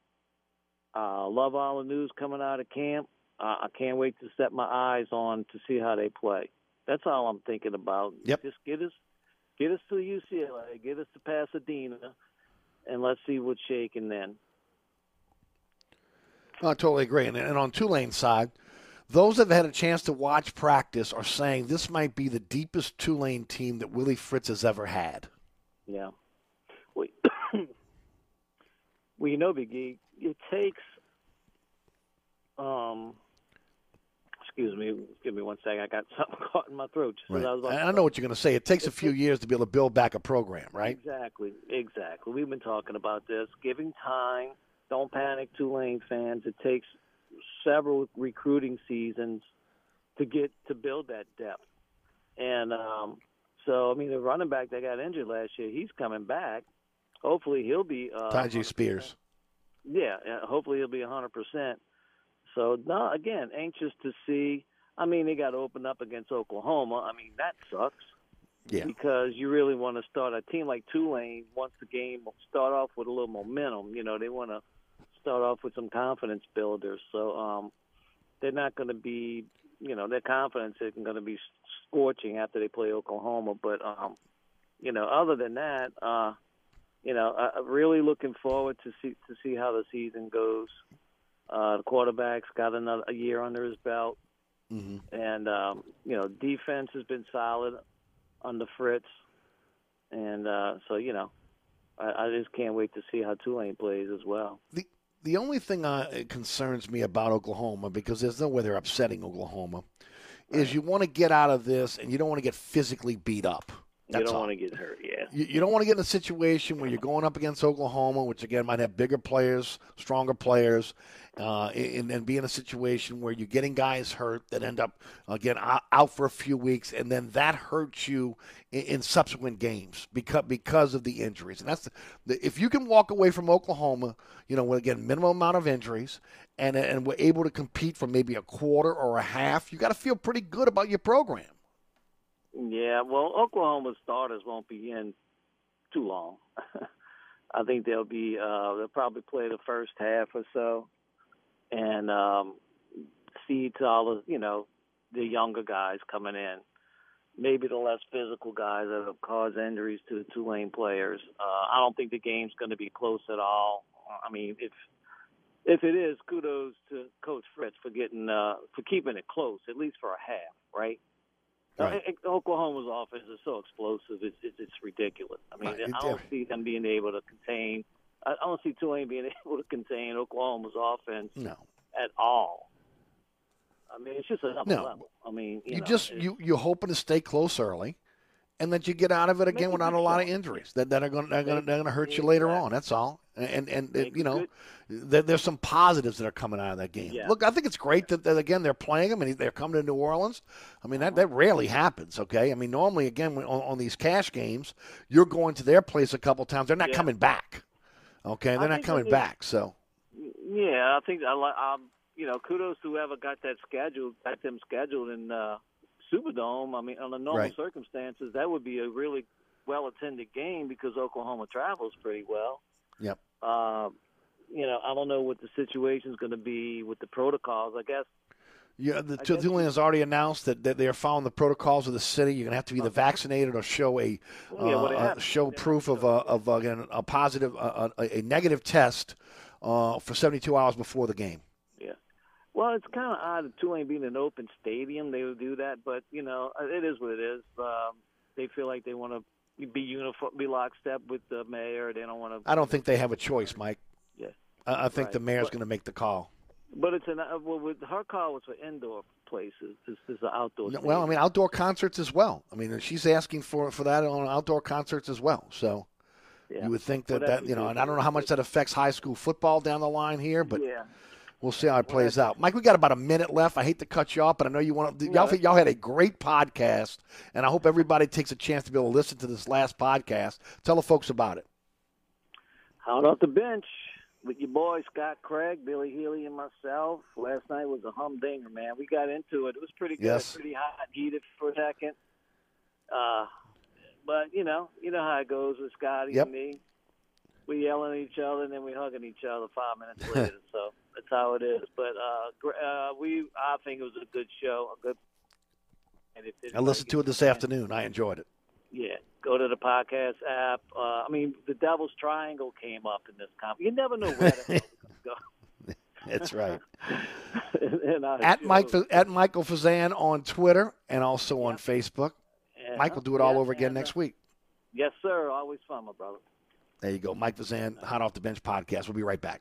Uh, love all the news coming out of camp. Uh, I can't wait to set my eyes on to see how they play. That's all I'm thinking about. Yep. Just get us get us to UCLA, get us to Pasadena, and let's see what's shaking then. No, I totally agree. And, and on Tulane's side, those that have had a chance to watch practice are saying this might be the deepest Tulane team that Willie Fritz has ever had. Yeah. Well, well, you know, Big E, it takes. Um, excuse me, give me one second. I got something caught in my throat. Right. I was about I to I know what you're going to say. It takes a few years to be able to build back a program, right? Exactly, exactly. We've been talking about this. Giving time. Don't panic, Tulane fans. It takes several recruiting seasons to get to build that depth. And um, so, I mean, the running back that got injured last year, he's coming back. Hopefully, he'll be. Uh, Tyjae Spears. yeah, hopefully he'll be a 100%. So, no, again, anxious to see. I mean, they got to open up against Oklahoma. I mean, that sucks Yeah. because you really want to start a team like Tulane wants the game start off with a little momentum. You know, they want to start off with some confidence builders. So um, they're not going to be, you know, their confidence isn't going to be scorching after they play Oklahoma. But um, you know, other than that, uh, you know, I, I'm really looking forward to see to see how the season goes. Uh, the quarterback's got another a year under his belt, hmm and um, you know, defense has been solid under Fritz, and uh, so you know, I, I just can't wait to see how Tulane plays as well. The the only thing uh, concerns me about Oklahoma because there's no way they're upsetting Oklahoma is you want to get out of this and you don't want to get physically beat up. You don't all. want to get hurt, yeah. You, you don't want to get in a situation where you're going up against Oklahoma, which again might have bigger players, stronger players, uh, and, and be in a situation where you're getting guys hurt that end up again out, out for a few weeks, and then that hurts you in, in subsequent games because because of the injuries. And that's the, the, if you can walk away from Oklahoma, you know, with again minimum amount of injuries, and and we're able to compete for maybe a quarter or a half, you got to feel pretty good about your program. Yeah, well, Oklahoma's starters won't be in too long. I think they'll be uh they'll probably play the first half or so and um see to all the you know, the younger guys coming in. Maybe the less physical guys that have caused injuries to the Tulane players. Uh I don't think the game's gonna be close at all. I mean if if it is, kudos to Coach Fritz for getting uh, for keeping it close, at least for a half, right? Right. Uh, Oklahoma's offense is so explosive; it's it's, it's ridiculous. I mean, Right, I don't see them being able to contain. I I don't see Tulane being able to contain Oklahoma's offense No. at all. I mean, it's just another No. level. I mean, you, You know, just you you're hoping to stay close early, and that you get out of it again a without a lot of injuries that, that are going they're going Make- they're going to hurt you later exactly. on. That's all. And and, and you know, there, there's some positives that are coming out of that game. Yeah. Look, I think it's great that, that again they're playing them and they're coming to New Orleans. I mean that that rarely happens. Okay, I mean normally again on, on these cash games, you're going to their place a couple times. They're not Yeah. coming back. Okay, they're not coming back. So Yeah, I think I. Um, you know, kudos to whoever got that scheduled, got them scheduled in uh, Superdome. I mean, under normal Right. circumstances, that would be a really well attended game because Oklahoma travels pretty well. Yep. Uh, you know, I don't know what the situation's going to be with the protocols. I guess Yeah, the I Tul- guess Tulane has already announced that, that they are following the protocols of the city. You're going to have to be either vaccinated or show a Well, yeah, uh, uh, show proof of a, of again a positive uh, a, a negative test uh, for 72 hours before the game. Well, it's kind of odd that Tulane being an open stadium, they would do that, but you know, it is what it is. Um, they feel like they want to be uniform, be lockstep with the mayor. They don't want to. I don't think they have a choice, Mike. Yeah. I, I think Right. the mayor's going to make the call. But it's an uh, well, with her call was for indoor places. This is an outdoor. No, Well, I mean, outdoor concerts as well. I mean, she's asking for for that on outdoor concerts as well. So Yeah. you would think Well, that that you know, and I don't know how much that affects high school football down the line here, but yeah. We'll see how it plays out. Mike, we got about a minute left. I hate to cut you off, but I know you want to. Y'all, y'all had a great podcast, and I hope everybody takes a chance to be able to listen to this last podcast. Tell the folks about it. Out off the bench with your boy Scott Craig, Billy Healy, and myself. Last night was a humdinger, man. We got into it. It was pretty good, Yes. pretty hot heated for a second. Uh, but you know, you know how it goes with Scotty Yep. and me. We yelling at each other and then we hugging each other five minutes later. so that's how it is. But uh, uh, we, I think it was a good show, a good. And I listened to it this afternoon. I enjoyed it. yeah, go to the podcast app. Uh, I mean, the Devil's Triangle came up in this comp. You never know where the hell it's going to go. That's right. go. and at Mike at Michael Fazan on Twitter and also on Facebook. Yeah. Mike will do it all Yeah, over again and, uh, next week. Yes, sir. Always fun, my brother. There you go, Mike Fazan, Hot Off the Bench podcast. We'll be right back.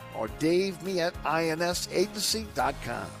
or davemietteinsagency.com. At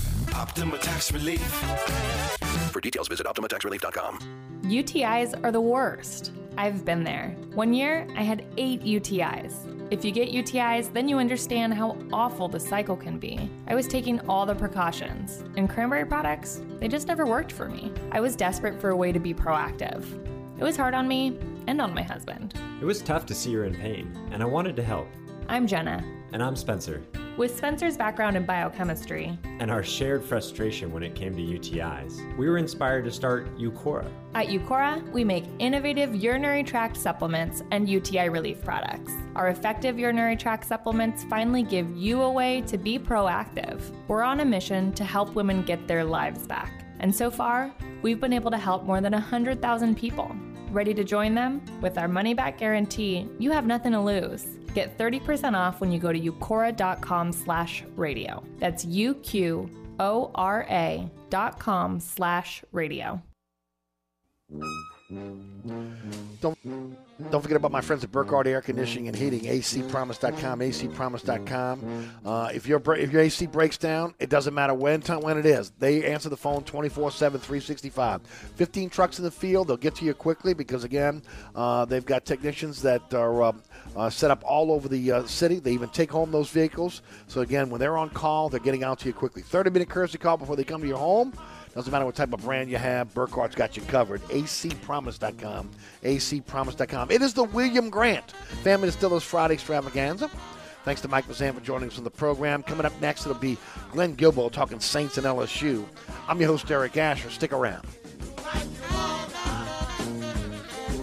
Optima Tax Relief. For details, visit OptimaTaxRelief.com. UTIs are the worst. I've been there. One year, I had eight UTIs. If you get UTIs, then you understand how awful the cycle can be. I was taking all the precautions, and cranberry products, they just never worked for me. I was desperate for a way to be proactive. It was hard on me and on my husband. It was tough to see her in pain, and I wanted to help. I'm Jenna. And I'm Spencer. With Spencer's background in biochemistry and our shared frustration when it came to UTIs, we were inspired to start Uqora. At Uqora, we make innovative urinary tract supplements and UTI relief products. Our effective urinary tract supplements finally give you a way to be proactive. We're on a mission to help women get their lives back. And so far, we've been able to help more than 100,000 people. Ready to join them? With our money back guarantee, you have nothing to lose. Get 30% off when you go to uqora.com slash radio. That's U-Q-O-R-A dot com slash radio. Don't don't forget about my friends at Burkhardt Air Conditioning and Heating, acpromise.com, acpromise.com. Uh, if your if your AC breaks down, it doesn't matter when when it is. They answer the phone 24/7, 365. 15 trucks in the field. They'll get to you quickly because again, uh, they've got technicians that are um, uh, set up all over the uh, city. They even take home those vehicles. So again, when they're on call, they're getting out to you quickly. 30 minute courtesy call before they come to your home. Doesn't matter what type of brand you have, Burkhardt's got you covered. acpromise.com. acpromise.com. It is the William Grant Family Distillers Friday extravaganza. Thanks to Mike Fazan for joining us on the program. Coming up next, it'll be Glenn Guilbeau talking Saints and LSU. I'm your host, Eric Asher. Stick around.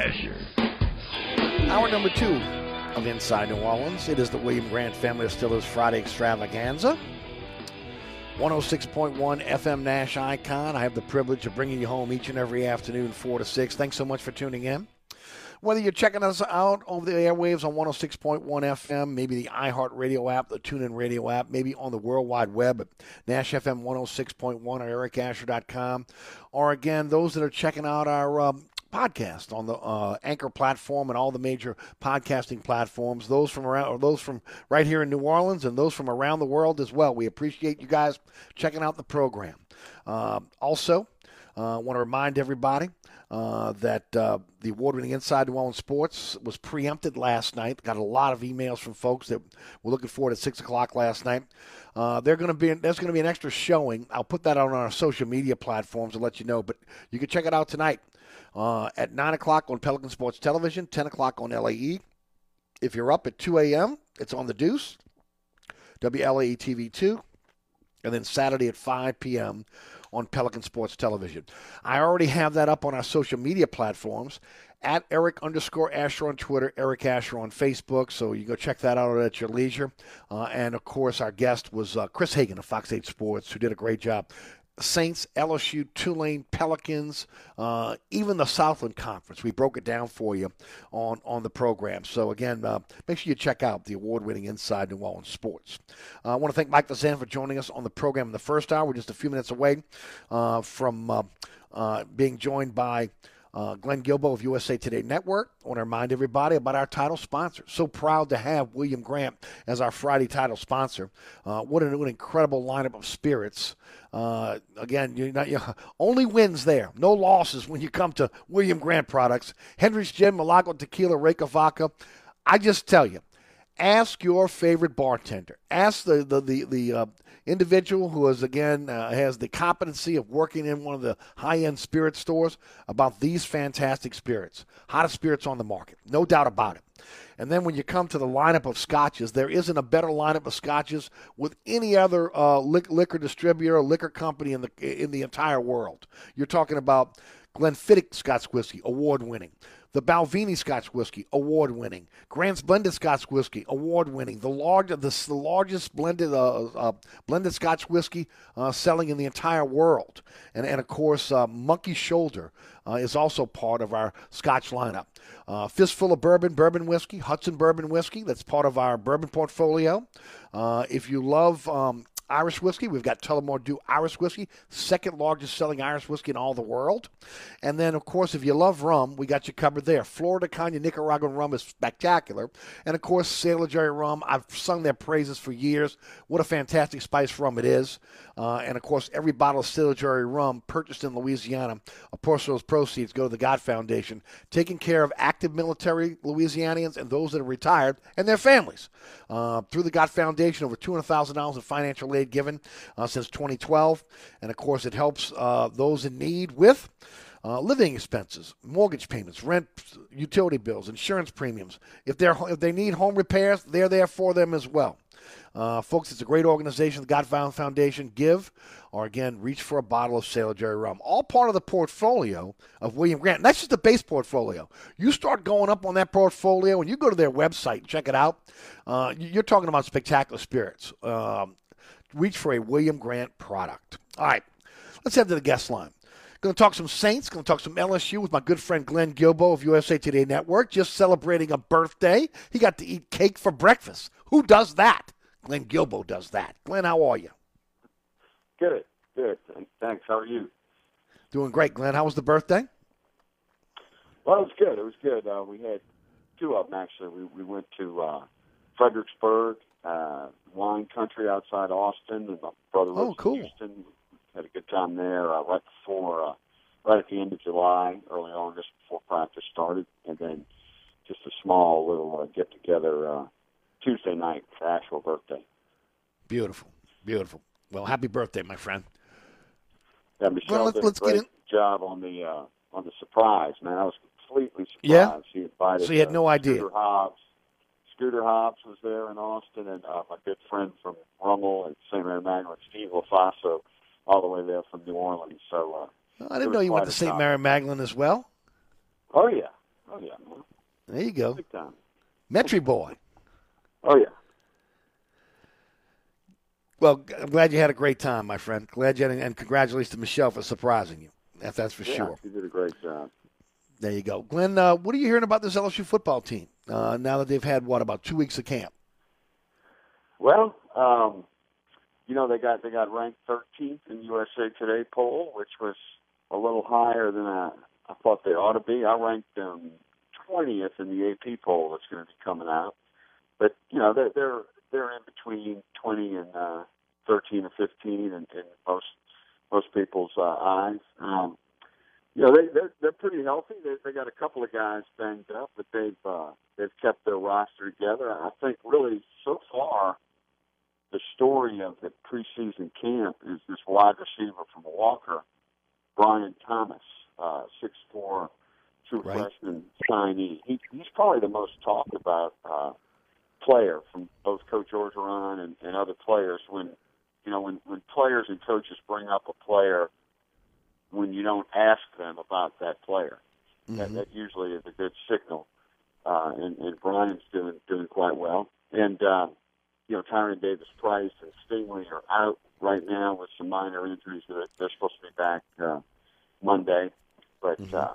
Asher. Hour number two of Inside New Orleans. It is the William Grant Family Distillers Friday Extravaganza. 106.1 FM Nash Icon. I have the privilege of bringing you home each and every afternoon, 4 to 6. Thanks so much for tuning in. Whether you're checking us out over the airwaves on 106.1 FM, maybe the iHeartRadio app, the TuneIn Radio app, maybe on the World Wide Web at Nash FM 106.1 or ericasher.com, or again, those that are checking out our um, podcast on the uh, Anchor platform and all the major podcasting platforms. Those from around, or those from right here in New Orleans, and those from around the world as well. We appreciate you guys checking out the program. Uh, also, I want to remind everybody uh, that uh, the award-winning Inside New Orleans Sports was preempted last night. Got a lot of emails from folks that were looking forward at six o'clock last night. Uh, they're going to be there's going to be an extra showing. I'll put that out on our social media platforms to let you know. But you can check it out tonight uh, at nine o'clock on Pelican Sports Television, ten o'clock on LAE. If you're up at 2 a.m., it's on the Deuce, WLAE TV two, and then Saturday at 5 p.m on Pelican Sports Television. I already have that up on our social media platforms at Eric underscore Asher on Twitter, Eric Asher on Facebook. So you go check that out at your leisure. Uh, and of course, our guest was uh, Chris Hagan of Fox 8 Sports, who did a great job. Saints, LSU, Tulane, Pelicans, uh, even the Southland Conference. We broke it down for you on, on the program. So, again, uh, make sure you check out the award winning Inside New Orleans Sports. Uh, I want to thank Mike Fazan for joining us on the program in the first hour. We're just a few minutes away uh, from uh, uh, being joined by. Uh, Glenn Guilbeau of USA Today Network. I want to remind everybody about our title sponsor. So proud to have William Grant as our Friday title sponsor. Uh, what an, an, incredible lineup of spirits. Uh, again, you're not, you're, only wins there. No losses when you come to William Grant products. Hendrick's Gin, Milagro Tequila, Reyka Vodka. I just tell you, ask your favorite bartender. Ask the the the, the uh, individual who is again uh, has the competency of working in one of the high-end spirit stores about these fantastic spirits, hottest spirits on the market, no doubt about it. And then when you come to the lineup of scotches, there isn't a better lineup of scotches with any other uh, liquor distributor or liquor company in the in the entire world. You're talking about Glenfiddich Scotch whiskey, award winning. The Balvenie Scotch whiskey, award winning. Grant's Blended Scotch whiskey, award winning. The large, the, the largest blended uh, uh, blended Scotch whiskey uh, selling in the entire world. And and of course, uh, Monkey Shoulder uh, is also part of our Scotch lineup. Uh, Fistful of Bourbon, bourbon whiskey, Hudson Bourbon whiskey. That's part of our bourbon portfolio. if you love um, Irish whiskey. We've got Tullamore Dew Irish whiskey, second largest selling Irish whiskey in all the world. And then, of course, if you love rum, we got you covered there. Flor de Caña Nicaraguan rum is spectacular. And, of course, Sailor Jerry rum. I've sung their praises for years. What a fantastic spice rum it is. Uh, and, of course, every bottle of Sailor Jerry rum purchased in Louisiana, a portion of those proceeds go to the God Foundation, taking care of active military Louisianians and those that are retired and their families. Uh, through the God Foundation, over $200,000 in financial aid given uh, since 2012. And, of course, it helps uh, those in need with. Uh, living expenses, mortgage payments, rent, utility bills, insurance premiums. If they're if they need home repairs, they're there for them as well. Uh, folks, it's a great organization, the God Foundation. Give, or again, reach for a bottle of Sailor Jerry rum. All part of the portfolio of William Grant. And that's just the base portfolio. You start going up on that portfolio, and you go to their website and check it out. Uh, you're talking about spectacular spirits. Um, reach for a William Grant product. All right, let's head to the guest line. Going to talk some Saints. Going to talk some LSU with my good friend Glenn Guilbeau of USA Today Network. Just celebrating a birthday. He got to eat cake for breakfast. Who does that? Glenn Guilbeau does that. Glenn, how are you? Good, good. Thanks. How are you? Doing great, Glenn. How was the birthday? Well, it was good. It was good. Uh, we had two of them actually. We we went to uh, Fredericksburg, uh, wine country outside Austin, and my brother Oh, lives cool. in Houston. Had a good time there. Uh, right before, uh, right at the end of July, early August, before practice started, and then just a small little uh, get together uh, Tuesday night for actual birthday. Beautiful, beautiful. Well, happy birthday, my friend. Yeah, Michelle Well, let's- did let's a get great in- job on the uh, on the surprise, man. I was completely surprised. Yeah? She invited. So you had uh, no idea? Hobbs. Scooter Hobbs was there in Austin, and uh, my good friend from Rummel and St. Mary Magdalene, Steve LaFaso, all the way there from New Orleans. So uh, I didn't know you went to St. Mary Magdalene as well. Oh yeah, oh yeah. There you go. big time. Metri boy. Oh yeah. Well, I'm glad you had a great time, my friend. Glad you had, and congratulations to Michelle for surprising you. That, that's for yeah, sure. You did a great job. There you go, Glenn. Uh, what are you hearing about this LSU football team uh, now that they've had what about two weeks of camp? Well, um, you know they got they got ranked 13th in USA Today poll, which was a little higher than I, I thought they ought to be. I ranked them 20th in the AP poll that's going to be coming out. But you know they're they're they're in between 20 and uh, 13 or 15 in, in most most people's uh, eyes. Um, you know they they're, they're pretty healthy. They they got a couple of guys banged up, but they've uh, they've kept their roster together. I think really so far the story of the preseason camp is this wide receiver from Walker, Brian Thomas, uh, six four, true Right. freshman signee. He, he's probably the most talked about uh, player from both Coach Orgeron and, and other players. When you know when when players and coaches bring up a player when you don't ask them about that player, that, that usually is a good signal. Uh, and, and Brian's doing doing quite well. And uh, you know, Tyrion Davis Price and Stingley are out right now with some minor injuries. They're, they're supposed to be back uh, Monday, but uh,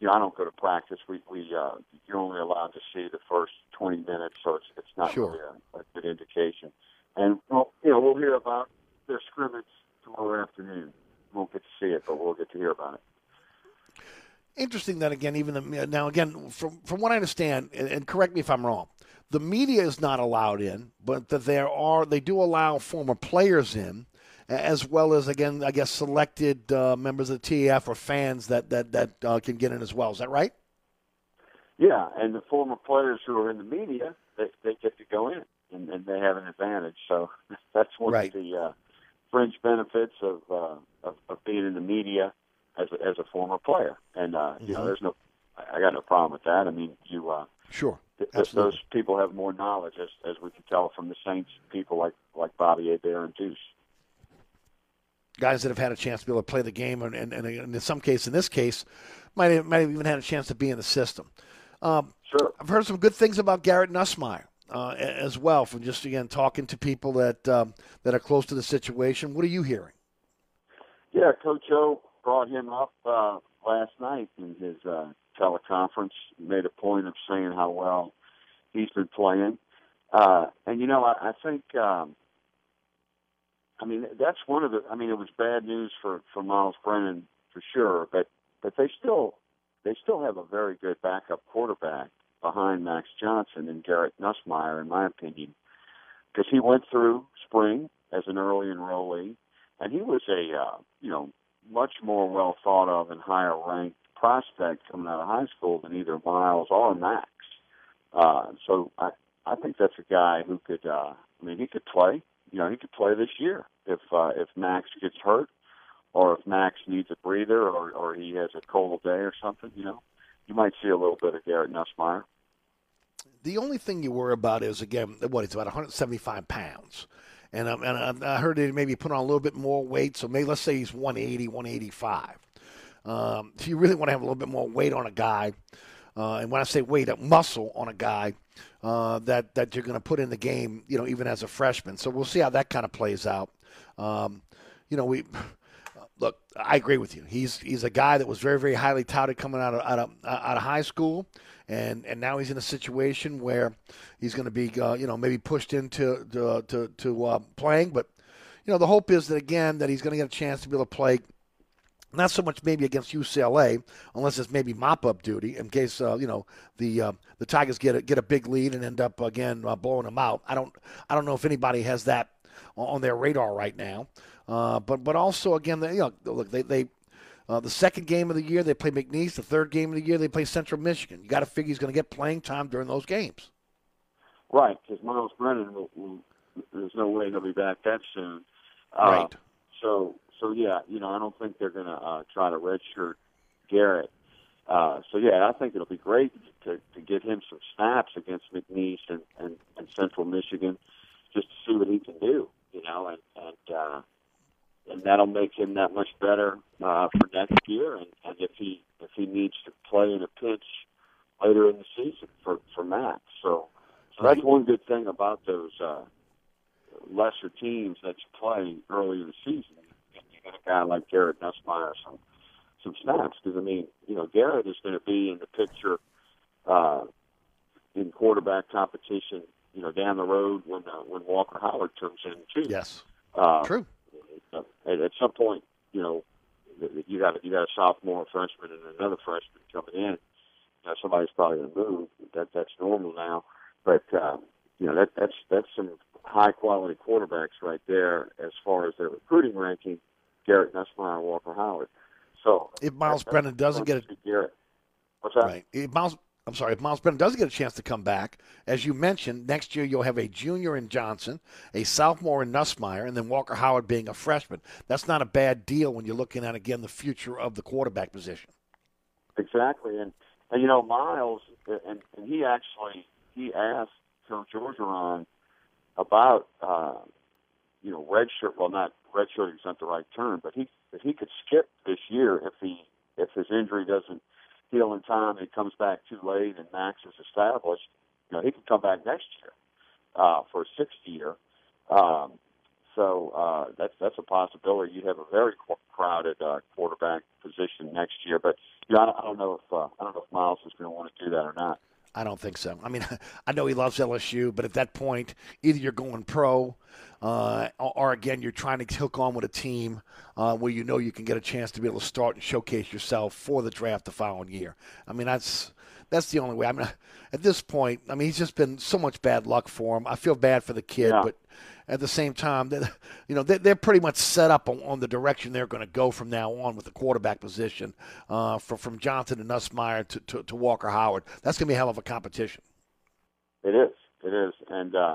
you know, I don't go to practice. We we uh, you're only allowed to see the first 20 minutes, so it's it's not Sure. really a, a good indication. And well, you know, we'll hear about their scrimmage tomorrow afternoon. Won't get to see it, but we'll get to hear about it. Interesting that again, even the, now again from from what I understand, and, and correct me if I'm wrong, the media is not allowed in, but that there are they do allow former players in, as well as again I guess selected uh, members of the TAF or fans that that that uh, can get in as well. Is that right? Yeah, and the former players who are in the media, they they get to go in, and, and they have an advantage. So that's one Right. of the uh, fringe benefits of, uh, of of being in the media as a, as a former player. And uh, you know, Mhm. there's no, I got no problem with that. I mean, you uh, Sure. th- Absolutely. those people have more knowledge, as as we can tell from the Saints people like like Bobby Adair and Deuce. Guys that have had a chance to be able to play the game, and, and, and in some case, in this case, might have, might have even had a chance to be in the system. Um, sure. I've heard some good things about Garrett Nussmeier uh, as well from just again talking to people that um, that are close to the situation. What are you hearing? Yeah, Coach O brought him up uh, last night in his uh, teleconference. Made a point of saying how well he's been playing, uh, and you know I, I think um, I mean, that's one of the. I mean, it was bad news for for Miles Brennan for sure, but but they still they still have a very good backup quarterback behind Max Johnson and Garrett Nussmeier, in my opinion, because he went through spring as an early enrollee, and he was a uh, you know much more well thought of and higher ranked prospect coming out of high school than either Miles or Max. Uh, so I I think that's a guy who could. Uh, I mean, he could play. You know, he could play this year if uh, if Max gets hurt, or if Max needs a breather, or or he has a cold day or something. You know, you might see a little bit of Garrett Nussmeier. The only thing you worry about is again what it's about 175 pounds, and um, and I heard that maybe put on a little bit more weight. So maybe let's say he's 180, 185. Um, if you really want to have a little bit more weight on a guy, uh, and when I say weight, a muscle on a guy uh, that that you're going to put in the game, you know, even as a freshman. So we'll see how that kind of plays out. Um, you know, we look. I agree with you. He's he's a guy that was very very highly touted coming out of out of, out of high school, and and now he's in a situation where he's going to be uh, you know maybe pushed into to to, to uh, playing, but you know the hope is that again that he's going to get a chance to be able to play not so much maybe against UCLA, unless it's maybe mop-up duty in case uh, you know the uh, the Tigers get a, get a big lead and end up again uh, blowing them out. I don't I don't know if anybody has that on their radar right now. Uh, but but also again, they, you know, look they they. Uh, the second game of the year they play McNeese. The third game of the year they play Central Michigan. You got to figure he's going to get playing time during those games. Right, because Miles Brennan will, will, there's no way he'll be back that soon. Uh, Right. So so yeah, you know, I don't think they're going to uh, try to redshirt Garrett. Uh, so yeah, I think it'll be great to to get him some snaps against McNeese and, and, and Central Michigan, just to see what he can do. You know, and and uh, and that'll make him that much better uh, for next year. And, and if he if he needs to play in a pinch later in the season for for Max, so so that's one good thing about those uh, lesser teams that you play early in the season. And you get a guy like Garrett Nussmeier some some snaps because I mean, you know, Garrett is going to be in the picture uh, in quarterback competition. You know, down the road when uh, when Walker Howard comes in too. Yes, uh, true. At, at some point, you know, you got you got a sophomore, a freshman, and another freshman coming in. You know, somebody's probably going to move. That that's normal now. But uh, you know, that that's that's some high quality quarterbacks right there as far as their recruiting ranking. Garrett Nussmeier and Walker Howard. So If Miles Brennan doesn't get it, Garrett. What's that? Right. If Miles, I'm sorry, if Miles Brennan does get a chance to come back, as you mentioned, next year you'll have a junior in Johnson, a sophomore in Nussmeier, and then Walker Howard being a freshman. That's not a bad deal when you're looking at again the future of the quarterback position. Exactly, and and you know Miles, and, and he actually he asked Coach Orgeron about uh, you know redshirt. Well, not redshirting is not the right term, but he he could skip this year if he if his injury doesn't heal in time, and he comes back too late, and Max is established. You know, he could come back next year uh, for a sixth year. Um, so uh, that's that's a possibility. You'd have a very crowded uh, quarterback position next year, but you know, I I don't know if uh, I don't know if Miles is going to want to do that or not. I don't think so. I mean, I know he loves LSU, but at that point, either you're going pro, uh, or, again, you're trying to hook on with a team uh, where you know you can get a chance to be able to start and showcase yourself for the draft the following year. I mean, that's that's the only way. I mean, at this point, I mean, he's just been so much bad luck for him. I feel bad for the kid, Yeah. but at the same time, that you know, they're, they're pretty much set up on, on the direction they're going to go from now on with the quarterback position, uh, from from Johnson and Nussmeier to, to, to Walker Howard. That's going to be a hell of a competition. It is. It is. And uh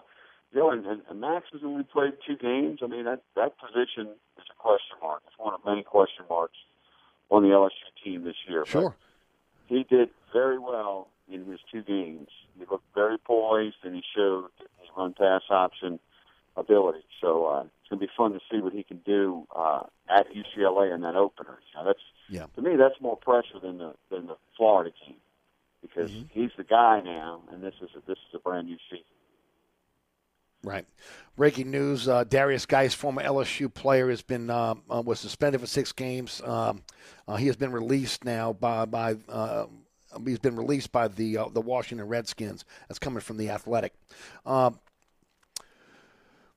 you know, and, and, and Max has only played two games. I mean, that that position is a question mark. It's one of many question marks on the LSU team this year. But Sure. he did very well in his two games. He looked very poised, and he showed his run pass option ability. So uh, it's going to be fun to see what he can do uh, at UCLA in that opener. Now, that's Yeah. to me that's more pressure than the than the Florida game because he's the guy now, and this is a, this is a brand new season. Right. Breaking news: uh, Derrius Guice, former LSU player, has been uh, uh, was suspended for six games. Um, uh, he has been released now by by. Uh, He's been released by the uh, the Washington Redskins. That's coming from the Athletic. Um,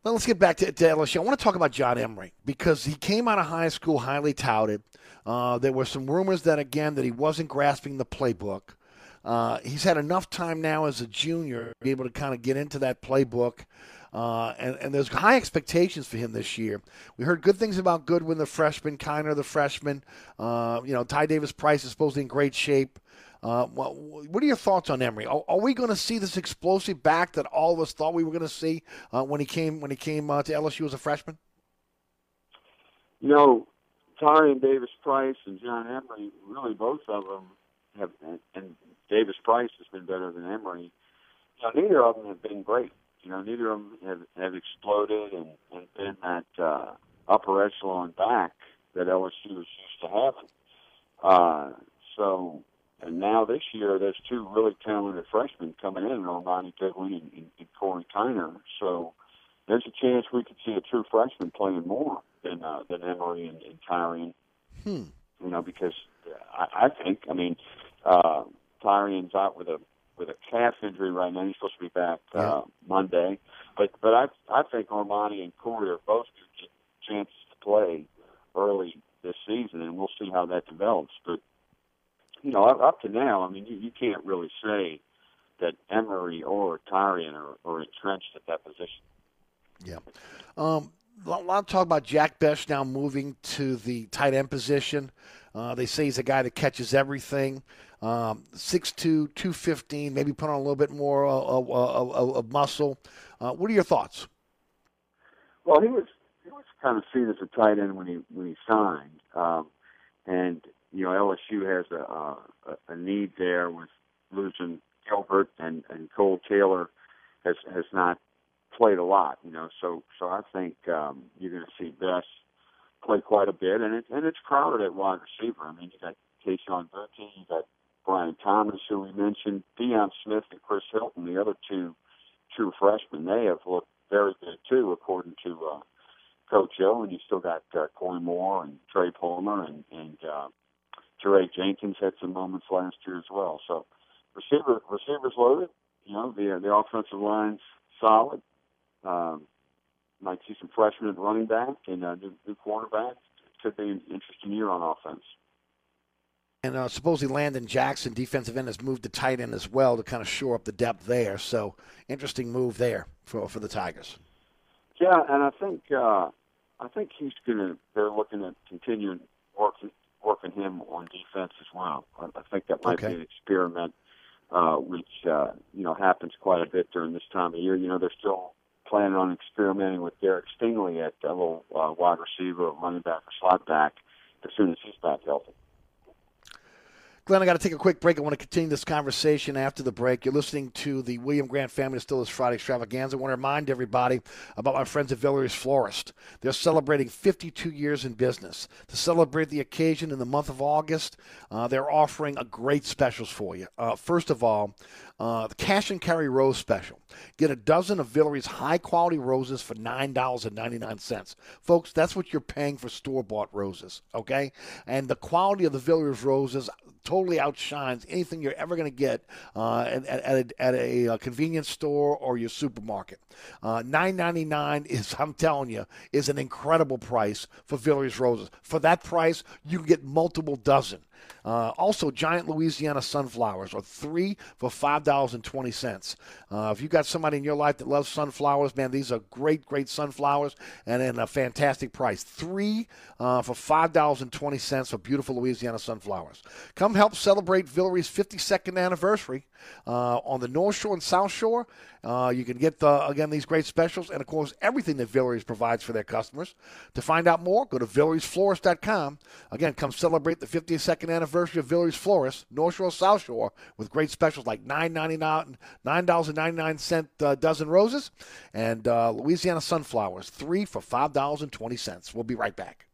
Well, let's get back to, to LSU. I want to talk about John Emery because he came out of high school highly touted. There were some rumors that, again, that he wasn't grasping the playbook. Uh, he's had enough time now as a junior to be able to kind of get into that playbook. Uh, and, and there's high expectations for him this year. We heard good things about Goodwin, the freshman, Kiner, the freshman. Uh, you know, Ty Davis Price is supposedly in great shape. Uh, what, what, are your thoughts on Emery? Are, are we going to see this explosive back that all of us thought we were going to see uh, when he came when he came uh, to LSU as a freshman? You know, Tyrion Davis Price and John Emery, really both of them have, and Davis Price has been better than Emery. You know, neither of them have been great. You know, neither of them have, have exploded and, and been that uh, upper echelon back that LSU is used to having. Uh, so and now this year, there's two really talented freshmen coming in, Armoni Goodwin and, and, and Corey Kiner. So there's a chance we could see a true freshman playing more than uh, than Emery and, and Tyrion. Hmm. You know, because I, I think, I mean, uh, Tyrion's out with a with a calf injury right now. He's supposed to be back uh, Yeah. Monday, but but I I think Armoni and Corey are both good chances to play early this season, and we'll see how that develops. But you know, up, up to now, I mean, you, you can't really say that Emery or Tyrion are, are entrenched at that position. Yeah. Um, a lot lot of talk about Jack Bech now moving to the tight end position. Uh, they say he's a guy that catches everything. Um, 6'2", 215, maybe put on a little bit more uh, of, of, of, of muscle. Uh, what are your thoughts? Well, he was he was kind of seen as a tight end when he when he signed, um, and you know LSU has a, a a need there with losing Gilbert and and Cole Taylor has has not played a lot, you know. So so I think um, you're going to see Bess play quite a bit, and it and it's crowded at wide receiver. I mean, you got Keyshawn Burkey, you got Brian Thomas, who we mentioned, Deion Smith, and Chris Hilton, the other two true freshmen. They have looked very good too, according to uh, Coach O. And you still got uh, Corey Moore and Trey Palmer and and uh, Jaray Jenkins had some moments last year as well. So receiver receivers loaded. You know the the offensive line's solid. Um, might see some freshmen at running back and uh, new, new quarterback. Could be an interesting year on offense. And uh, supposedly Landon Jackson, defensive end, has moved to tight end as well to kind of shore up the depth there. So interesting move there for for the Tigers. Yeah, and I think uh, I think he's gonna. They're looking at continuing working working him on defense as well. I, I think that might Okay. be an experiment, uh, which uh, you know happens quite a bit during this time of year. You know, they're still planning on experimenting with Derek Stingley at a uh, wide receiver, running back, or slot back as soon as he's back healthy. Glenn, I got to take a quick break. I want to continue this conversation after the break. You're listening to the William Grant Family Distillers Friday Extravaganza. I want to remind everybody about my friends at Villere's Florist. They're celebrating 52 years in business. To celebrate the occasion in the month of August, uh, they're offering a great specials for you. Uh, first of all, uh, the cash and carry rose special. Get a dozen of Villere's high quality roses for $9.99. Folks, that's what you're paying for store bought roses, okay? And the quality of the Villere's roses totally outshines anything you're ever going to get uh, at, at, a, at a uh, convenience store or your supermarket. Uh, $9.99 is, I'm telling you, is an incredible price for Villere's roses. For that price, you can get multiple dozen. Uh, also, giant Louisiana sunflowers are three for five dollars and twenty cents. Uh, if you got somebody in your life that loves sunflowers, man, these are great, great sunflowers, and at a fantastic price. Three uh, for five dollars and twenty cents for beautiful Louisiana sunflowers. Come help celebrate Villere's 52nd anniversary uh, on the North Shore and South Shore. Uh, you can get the, again these great specials, and of course everything that Villere's provides for their customers. To find out more, go to Villery'sFlorist.com. Again, come celebrate the 52nd anniversary of Villere's Florist, North Shore, South Shore, with great specials like $9.99, $9.99 uh, dozen roses, and uh, Louisiana sunflowers, three for $5.20. We'll be right back.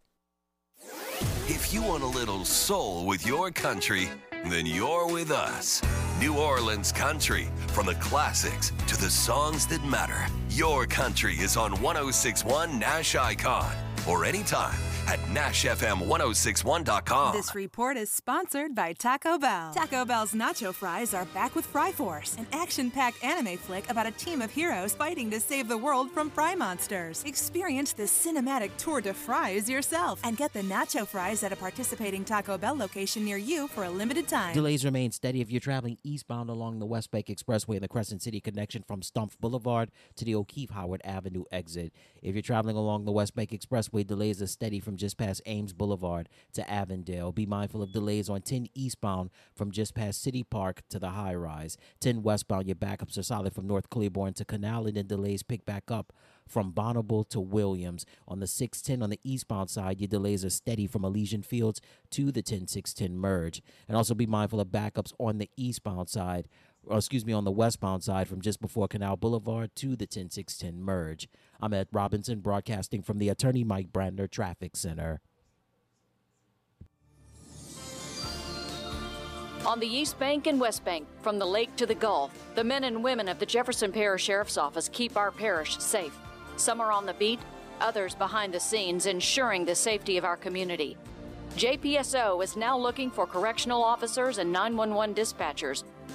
If you want a little soul with your country, then you're with us. New Orleans Country. From the classics to the songs that matter, your country is on 1061 Nash Icon. Or anytime at NashFM1061.com. This report is sponsored by Taco Bell. Taco Bell's nacho fries are back with Fry Force, an action packed anime flick about a team of heroes fighting to save the world from fry monsters. Experience the cinematic tour de fries yourself and get the nacho fries at a participating Taco Bell location near you for a limited time. Delays remain steady if you're traveling eastbound along the West Bank Expressway and the Crescent City connection from Stumpf Boulevard to the O'Keefe Howard Avenue exit. If you're traveling along the West Bank Expressway, delays are steady from just past Ames Boulevard to Avondale. Be mindful of delays on 10 eastbound from just past City Park to the high rise. 10 westbound, your backups are solid from North Claiborne to Canal, and then delays pick back up from Bonnabel to Williams. On the 610 on the eastbound side, your delays are steady from Elysian Fields to the 10610 merge. And also be mindful of backups on the eastbound side, or excuse me, on the westbound side from just before Canal Boulevard to the 10610 merge. I'm Ed Robinson, broadcasting from the Attorney Mike Brandner Traffic Center. On the East Bank and West Bank, from the lake to the Gulf, the men and women of the Jefferson Parish Sheriff's Office keep our parish safe. Some are on the beat, others behind the scenes, ensuring the safety of our community. JPSO is now looking for correctional officers and 911 dispatchers.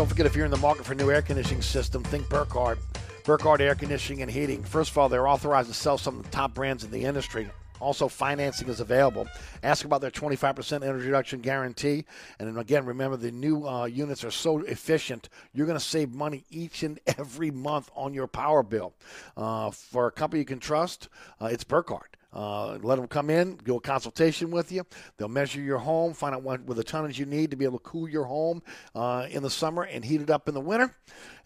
Don't forget, if you're in the market for a new air conditioning system, think Burkhardt. Burkhardt Air Conditioning and Heating. First of all, they're authorized to sell some of the top brands in the industry. Also, financing is available. Ask about their 25% energy reduction guarantee. And again, remember the new uh, units are so efficient, you're going to save money each and every month on your power bill. Uh, for a company you can trust, uh, it's Burkhardt. Uh, let them come in, do a consultation with you. They'll measure your home, find out what, the tonnage you need to be able to cool your home uh, in the summer and heat it up in the winter.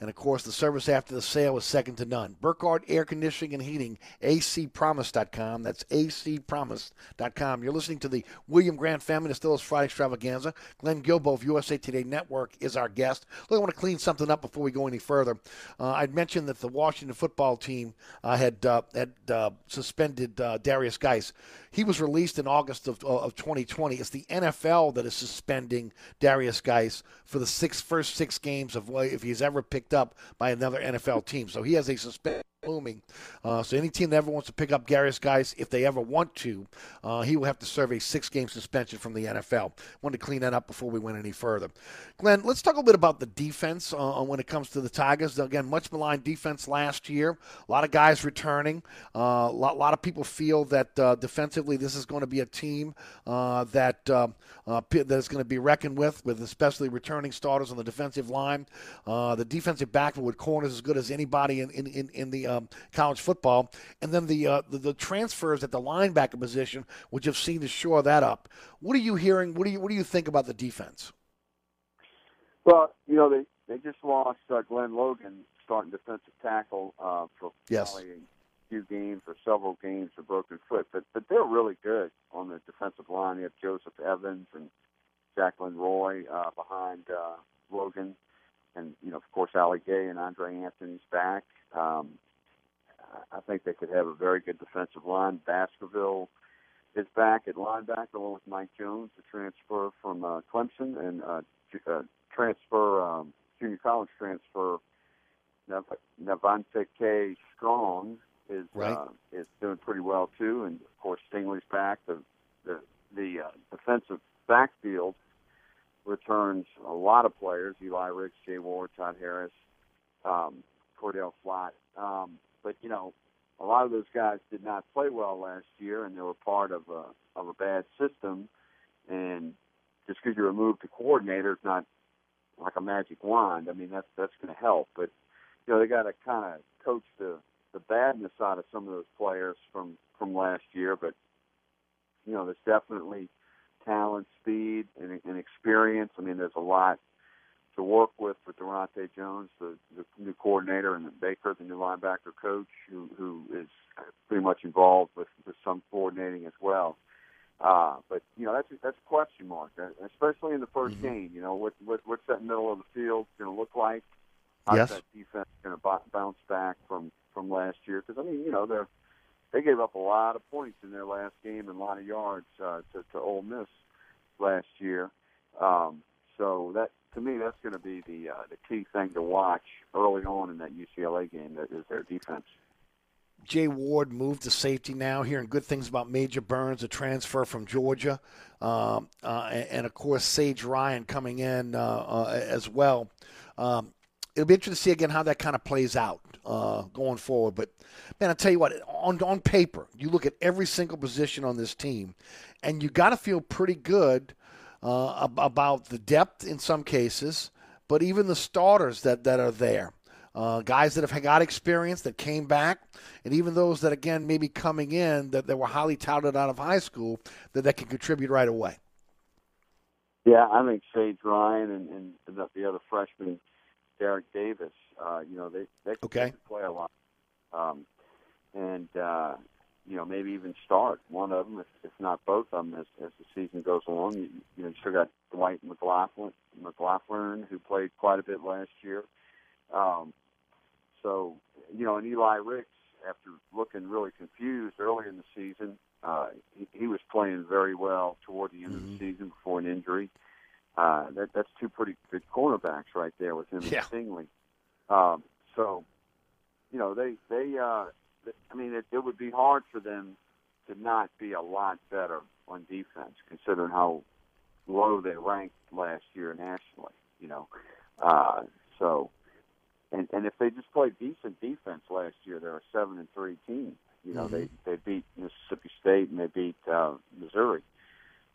And of course, the service after the sale is second to none. Burkhardt Air Conditioning and Heating, acpromise.com. That's acpromise.com. You're listening to the William Grant Family Distiller's Friday Extravaganza. Glenn Guilbeau of USA Today Network is our guest. Look, I want to clean something up before we go any further. Uh, I'd mentioned that the Washington football team uh, had uh, had uh, suspended uh, Derrius Guice. He was released in August of, of 2020. It's the NFL that is suspending Derrius Guice for the six first six games of if he's ever picked up by another NFL team. So he has a suspension looming. Uh, so any team that ever wants to pick up Derrius Guice, if they ever want to, uh, he will have to serve a six-game suspension from the NFL. Wanted to clean that up before we went any further. Glenn, let's talk a little bit about the defense uh, when it comes to the Tigers. Again, much maligned defense last year. A lot of guys returning. Uh, a lot, lot of people feel that uh, defensively this is going to be a team uh, that uh, uh, that is going to be reckoned with, with especially returning starters on the defensive line. Uh, the defensive backfield with corners as good as anybody in in, in, in the um, college football, and then the, uh, the the transfers at the linebacker position, which have seen to shore that up. What are you hearing? What do you what do you think about the defense? Well, you know they they just lost uh, Glenn Logan, starting defensive tackle uh, for Yes. probably a few games or several games for broken foot, but but they're really good on the defensive line. You have Joseph Evans and Jaquelin Roy uh, behind uh, Logan, and you know of course Ali Gaye and Andre Anthony's back. Um, I think they could have a very good defensive line. Baskerville is back at linebacker along with Mike Jones, the transfer from uh, Clemson, and uh, uh, transfer um, junior college transfer Nav- Navante K. Strong is Right. uh, is doing pretty well too, and of course Stingley's back. The the the uh, defensive backfield returns a lot of players: Eli Ricks, Jay Ward, Todd Harris, um, Cordell Flott. Um, but you know, a lot of those guys did not play well last year, and they were part of a of a bad system. And just because you remove the coordinator, it's not like a magic wand. I mean, that's that's going to help. But you know, they got to kind of coach the the badness out of some of those players from from last year. But you know, there's definitely talent, speed, and, and experience. I mean, there's a lot to work with with Daronte Jones, the, the new coordinator, and Baker, the new linebacker coach, who who is pretty much involved with, with some coordinating as well. Uh, but you know that's that's a question mark, uh, especially in the 1st game. You know what, what what's that middle of the field going to look like? How's Yes. that defense going to bounce back from from last year? Because I mean, you know, they they gave up a lot of points in their last game and a lot of yards uh, to to Ole Miss last year. Um, so that to me, that's going to be the uh, the key thing to watch early on in that UCLA game. That is their defense. Jay Ward moved to safety now. Hearing good things about Major Burns, a transfer from Georgia, um, uh, and, and of course Sage Ryan coming in uh, uh, as well. Um, it'll be interesting to see again how that kind of plays out uh, going forward. But man, I tell you what, on on paper, you look at every single position on this team, and you got to feel pretty good uh, about the depth in some cases, but even the starters that that are there uh, guys that have got experience that came back, and even those that again maybe coming in that, that were highly touted out of high school that, that can contribute right away. Yeah, I think Sage Ryan and, and the, the other freshman, Derek Davis. Uh, you know, they they can Okay. play a lot, um, and uh, you know maybe even start one of them, if, if not both of them, as, as the season goes along. You, you know, you still got Dwight McLaughlin, McLaughlin, who played quite a bit last year. Um, so, you know, and Eli Ricks, after looking really confused early in the season, uh, he, he was playing very well toward the end of the season before an injury. Uh, that, that's two pretty good cornerbacks right there with him Yeah. and Stingley. Um, so, you know, they they uh, I mean, it, it would be hard for them to not be a lot better on defense, considering how low they ranked last year nationally. You know, uh, so and and if they just played decent defense last year, they're a seven and three team. You know, they they beat Mississippi State and they beat uh, Missouri.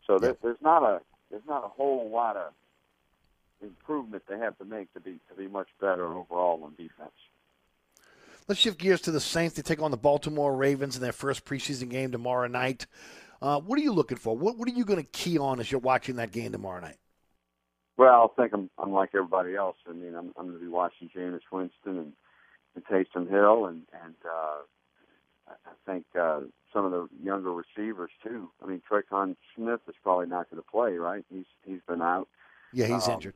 So there, there's not a there's not a whole lot of improvement they have to make to be to be much better overall on defense. Let's shift gears to the Saints. They take on the Baltimore Ravens in their first preseason game tomorrow night. Uh, what are you looking for? What What are you going to key on as you're watching that game tomorrow night? Well, I think I'm, I'm like everybody else. I mean, I'm, I'm going to be watching Jameis Winston and, and Taysom Hill, and and uh, I think uh, some of the younger receivers too. I mean, Tre'Quan Smith is probably not going to play, right? He's he's been out. Yeah, he's Um, injured.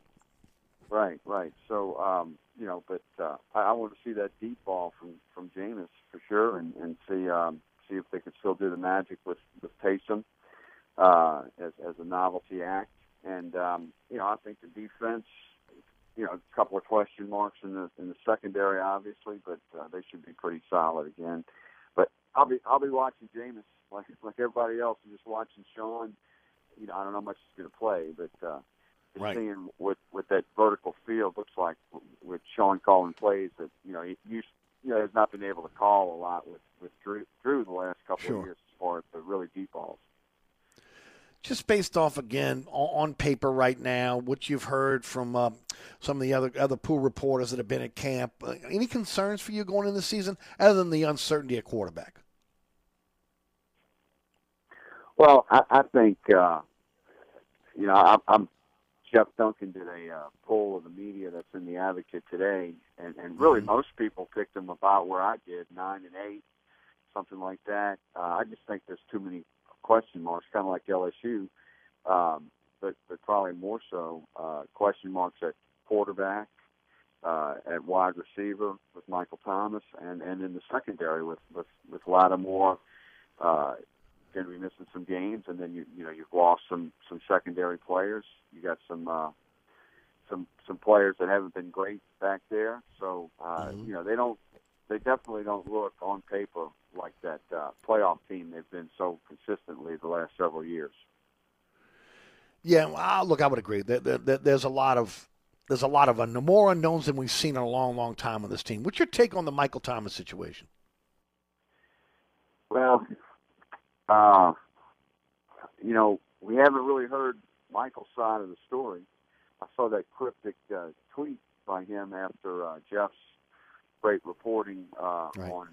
Right, right. So, um, you know, but uh, I, I want to see that deep ball from from Jameis for sure, and and see um, see if they can still do the magic with with Taysom uh, as as a novelty act. And um, you know, I think the defense you know, a couple of question marks in the in the secondary, obviously, but uh, they should be pretty solid again. But I'll be I'll be watching Jameis like like everybody else, and just watching Sean. You know, I don't know how much he's going to play, but uh, just Right. seeing what what that vertical field looks like with Sean calling plays that you know he used you know has not been able to call a lot with with Drew Drew the last couple Sure. of years as far as the really deep balls. just based off again on, on paper right now, what you've heard from uh, some of the other other pool reporters that have been at camp, uh, any concerns for you going into the season other than the uncertainty at quarterback? Well, I, I think uh, you know I, I'm Jeff Duncan did a uh, poll of the media that's in the Advocate today, and, and really most people picked him about where I did nine and eight, something like that. Uh, I just think there's too many question marks, kind of like LSU, um, but but probably more so uh, question marks at quarterback, uh, at wide receiver with Michael Thomas, and and in the secondary with with with Lattimore. Uh, going to be missing some games, and then you you know you've lost some some secondary players. You got some uh, some some players that haven't been great back there. So uh, you know they don't they definitely don't look on paper like that uh, playoff team they've been so consistently the last several years. Yeah, well, look, I would agree. There, there- there's a lot of there's a lot of un- more unknowns than we've seen in a long, long time on this team. What's your take on the Michael Thomas situation? Well, uh, you know, we haven't really heard Michael's side of the story. I saw that cryptic uh, tweet by him after uh, Jeff's great reporting uh, on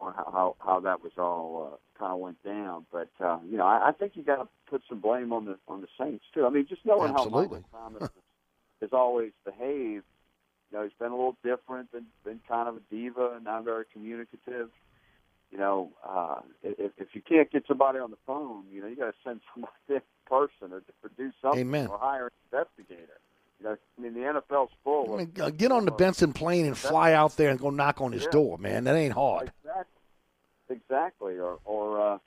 on how how, that was all uh, kind of went down. But uh, you know, I, I think you got to put some blame on the on the Saints too. I mean, just knowing Absolutely. how Michael Thomas has always behaved. You know, he's been a little different, been been kind of a diva, and not very communicative you know, uh, if, if you can't get somebody on the phone, you know, you got to send somebody in person or, or do something Amen. or hire an investigator. You know, I mean, the NFL's full. I mean, of, uh, get on the Benson plane and fly out there and go knock on his Yeah. door, man. That ain't hard. Exactly. Exactly. Or, or uh,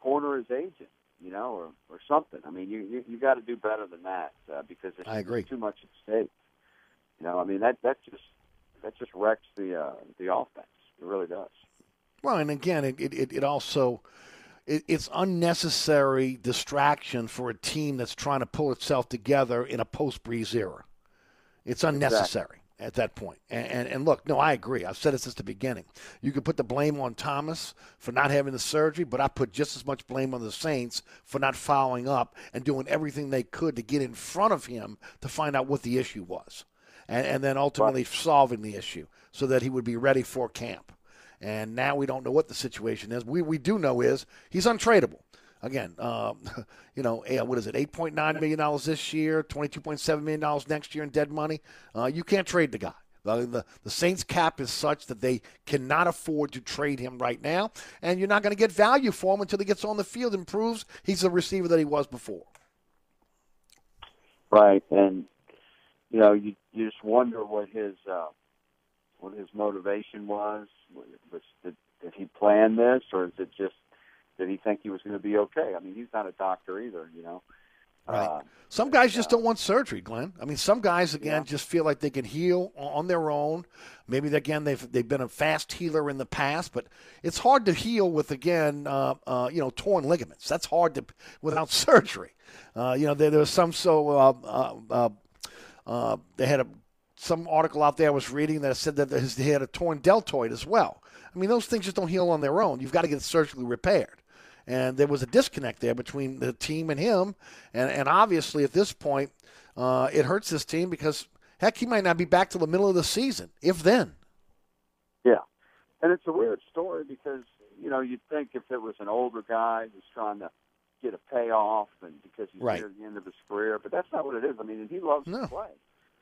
corner his agent, you know, or, or something. I mean, you you, you got to do better than that uh, because there's I agree. too much at stake. You know, I mean that that just that just wrecks the uh, the offense. It really does. Well, and again, it it, it also it, it's unnecessary distraction for a team that's trying to pull itself together in a post Brees era. It's unnecessary at that point. And, and and look, no, I agree. I've said it since the beginning. You could put the blame on Thomas for not having the surgery, but I put just as much blame on the Saints for not following up and doing everything they could to get in front of him to find out what the issue was, and, and then ultimately solving the issue so that he would be ready for camp. And now we don't know what the situation is. We we do know is he's untradeable. Again, um, you know, eh, what is it? Eight point nine million dollars this year, twenty two point seven million dollars next year in dead money. Uh, you can't trade the guy. The, the, the Saints cap is such that they cannot afford to trade him right now, and you're not going to get value for him until he gets on the field and proves he's the receiver that he was before. Right, and you know, you you just wonder what his uh, what his motivation was. Was did, did he plan this, or is it just did he think he was going to be okay? I mean, he's not a doctor either, you know. Right. Uh, Some guys just don't want surgery, Glenn. I mean, some guys again just feel like they can heal on their own. Maybe again they've they've been a fast healer in the past, but it's hard to heal with again uh, uh, you know torn ligaments. That's hard to without surgery. Uh, you know there, there was some so uh, uh, uh, uh, they had a some article out there I was reading that said that his, he had a torn deltoid as well. I mean those things just don't heal on their own. You've got to get it surgically repaired and there was a disconnect there between the team and him. And, and obviously, at this point, uh, it hurts this team because heck, he might not be back till the middle of the season, if then. Yeah, and it's a weird story because you know you'd think if it was an older guy who's trying to get a payoff and because he's Right. near the end of his career, but that's not what it is. I mean, he loves No. to play,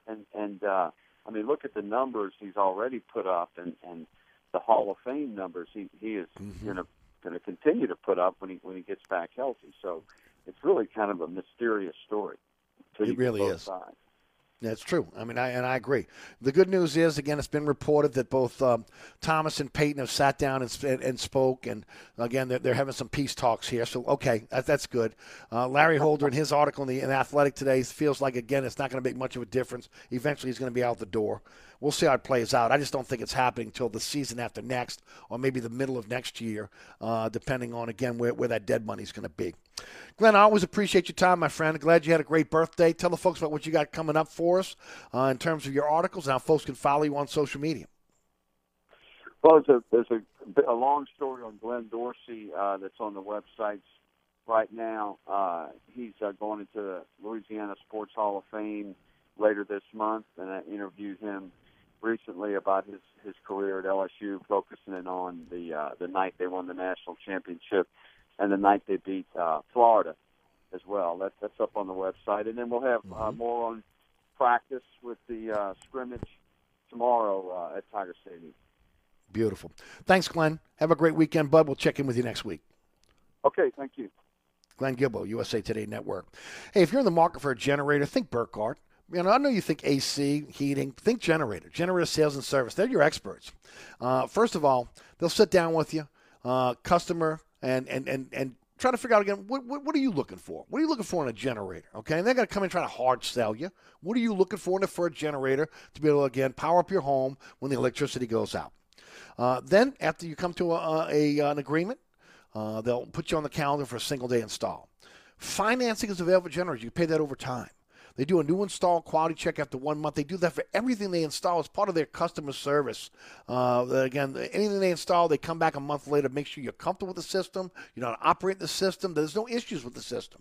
and and uh, I mean, look at the numbers he's already put up and and the Hall of Fame numbers he he is Mm-hmm. going to going to continue to put up when he when he gets back healthy. So it's really kind of a mysterious story. It really is. Sides. That's true. I mean, I, and I agree. The good news is, again, it's been reported that both um, Thomas and Payton have sat down and, and, and spoke, and again, they're, they're, having some peace talks here. So, okay, that, that's good. Uh, Larry Holder, in his article in the in Athletic today, feels like again, it's not going to make much of a difference. Eventually, he's going to be out the door. We'll see how it plays out. I just don't think it's happening until the season after next, or maybe the middle of next year, uh, depending on again where, where that dead money's going to be. Glenn, I always appreciate your time, my friend. Glad you had a great birthday. Tell the folks about what you got coming up for us uh, in terms of your articles and how folks can follow you on social media. Well, there's a, there's a, a long story on Glenn Dorsey uh, that's on the websites right now. Uh, he's uh, going into the Louisiana Sports Hall of Fame later this month, and I interviewed him recently about his his career at LSU, focusing in on the uh, the night they won the national championship and the night they beat uh, Florida as well. That, that's up on the website, and then we'll have uh, Mm-hmm. more on practice with the uh, scrimmage tomorrow uh, at Tiger Stadium. Beautiful. Thanks, Glenn. Have a great weekend, bud. We'll check in with you next week. Okay, thank you. Glenn Guilbeau, USA Today Network. Hey, if you're in the market for a generator, think Burkhardt. You know, I know you think AC, heating. Think generator, generator sales and service. They're your experts. Uh, first of all, they'll sit down with you, uh, customer, and and and and try to figure out again what, what, what are you looking for? What are you looking for in a generator? Okay, and they're going to come in and try to hard sell you. What are you looking for in a, for a generator to be able to again power up your home when the electricity goes out? Uh, then after you come to a, a an agreement, uh, they'll put you on the calendar for a single day install. Financing is available for generators. You pay that over time. They do a new install quality check after one month. They do that for everything they install as part of their customer service. Uh, again, anything they install, they come back a month later, make sure you're comfortable with the system, you know how to operate the system, there's no issues with the system.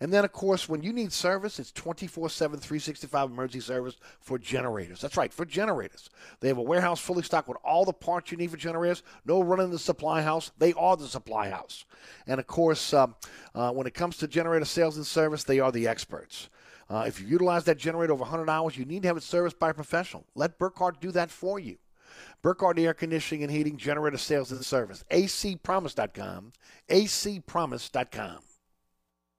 And then, of course, when you need service, it's 24 7, 365 emergency service for generators. That's right, for generators. They have a warehouse fully stocked with all the parts you need for generators. No running the supply house. They are the supply house. And, of course, um, uh, when it comes to generator sales and service, they are the experts. Uh, if you utilize that generator over 100 hours, you need to have it serviced by a professional. Let Burkhardt do that for you. Burkhardt Air Conditioning and Heating Generator Sales and Service. acpromise.com. acpromise.com.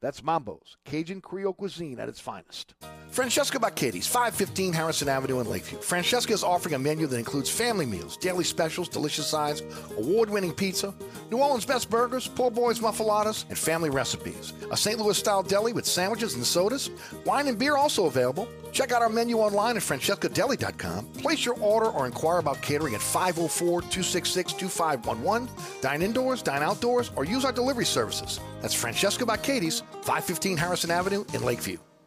That's Mambo's, Cajun Creole cuisine at its finest. Francesca Katie's, 515 Harrison Avenue in Lakeview. Francesca is offering a menu that includes family meals, daily specials, delicious sides, award-winning pizza, New Orleans best burgers, poor boys muffulettas, and family recipes. A St. Louis-style deli with sandwiches and sodas. Wine and beer also available. Check out our menu online at francescadeli.com. Place your order or inquire about catering at 504-266-2511. Dine indoors, dine outdoors, or use our delivery services. That's Francesca by Katie's, 515 Harrison Avenue in Lakeview.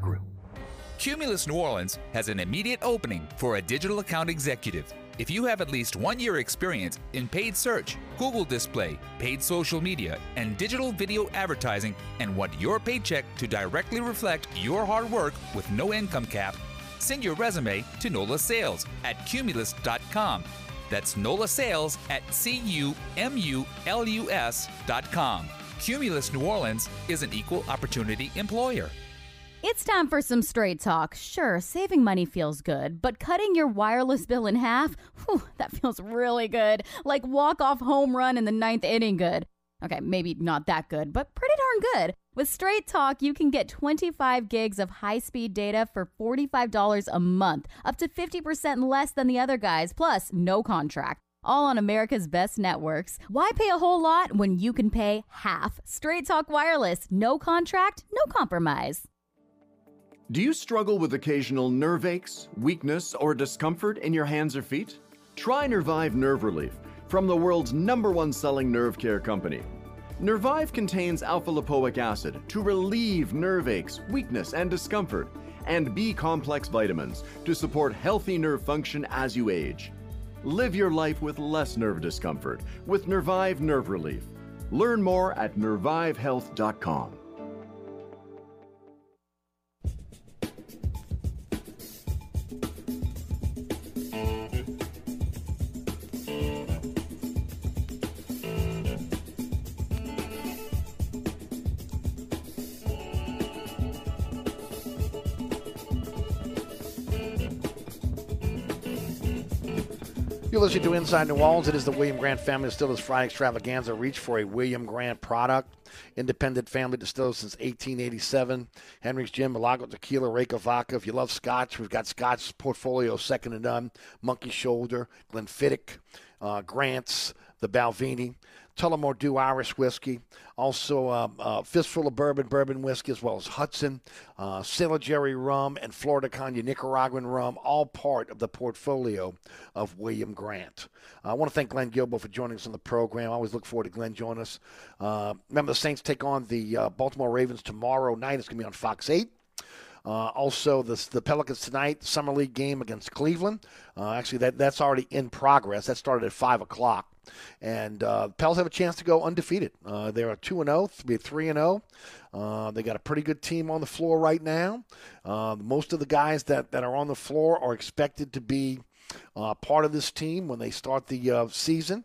Grill. Cumulus New Orleans has an immediate opening for a digital account executive. If you have at least one year experience in paid search, Google display, paid social media, and digital video advertising, and want your paycheck to directly reflect your hard work with no income cap, send your resume to NOLA Sales at cumulus.com. That's NOLA Sales at C-U-M-U-L-U-S.com. Cumulus New Orleans is an equal opportunity employer. It's time for some straight talk. Sure, saving money feels good, but cutting your wireless bill in half, whew, that feels really good. Like walk off home run in the ninth inning good. Okay, maybe not that good, but pretty darn good. With Straight Talk, you can get 25 gigs of high speed data for $45 a month, up to 50% less than the other guys, plus no contract. All on America's best networks. Why pay a whole lot when you can pay half? Straight Talk Wireless, no contract, no compromise. Do you struggle with occasional nerve aches, weakness, or discomfort in your hands or feet? Try Nervive Nerve Relief from the world's number one selling nerve care company. Nervive contains alpha lipoic acid to relieve nerve aches, weakness, and discomfort, and B complex vitamins to support healthy nerve function as you age. Live your life with less nerve discomfort with Nervive Nerve Relief. Learn more at nervivehealth.com. You're listening to Inside New Orleans. It is the William Grant Family Distillers Friday Extravaganza. Reach for a William Grant product. Independent family distillers since 1887. Hendrick's Gin, Milagro Tequila, Reyka Vodka. If you love Scotch, we've got Scotch portfolio second to none. Monkey Shoulder, Glenfiddich, uh, Grants, the Balvenie. Tullamore Dew Irish whiskey, also uh, uh, Fistful of Bourbon Bourbon whiskey, as well as Hudson, uh, rum, and Flor de Caña Nicaraguan rum, all part of the portfolio of William Grant. I want to thank Glenn Guilbeau for joining us on the program. I always look forward to Glenn joining us. Uh, remember, the Saints take on the uh, Baltimore Ravens tomorrow night. It's going to be on Fox 8. Uh, also, the, the Pelicans tonight, summer league game against Cleveland. Uh, actually, that that's already in progress. That started at five o'clock, and uh, Pels have a chance to go undefeated. Uh, they're a two and zero, be three and zero. Uh, they got a pretty good team on the floor right now. Uh, most of the guys that, that are on the floor are expected to be part of this team when they start the season.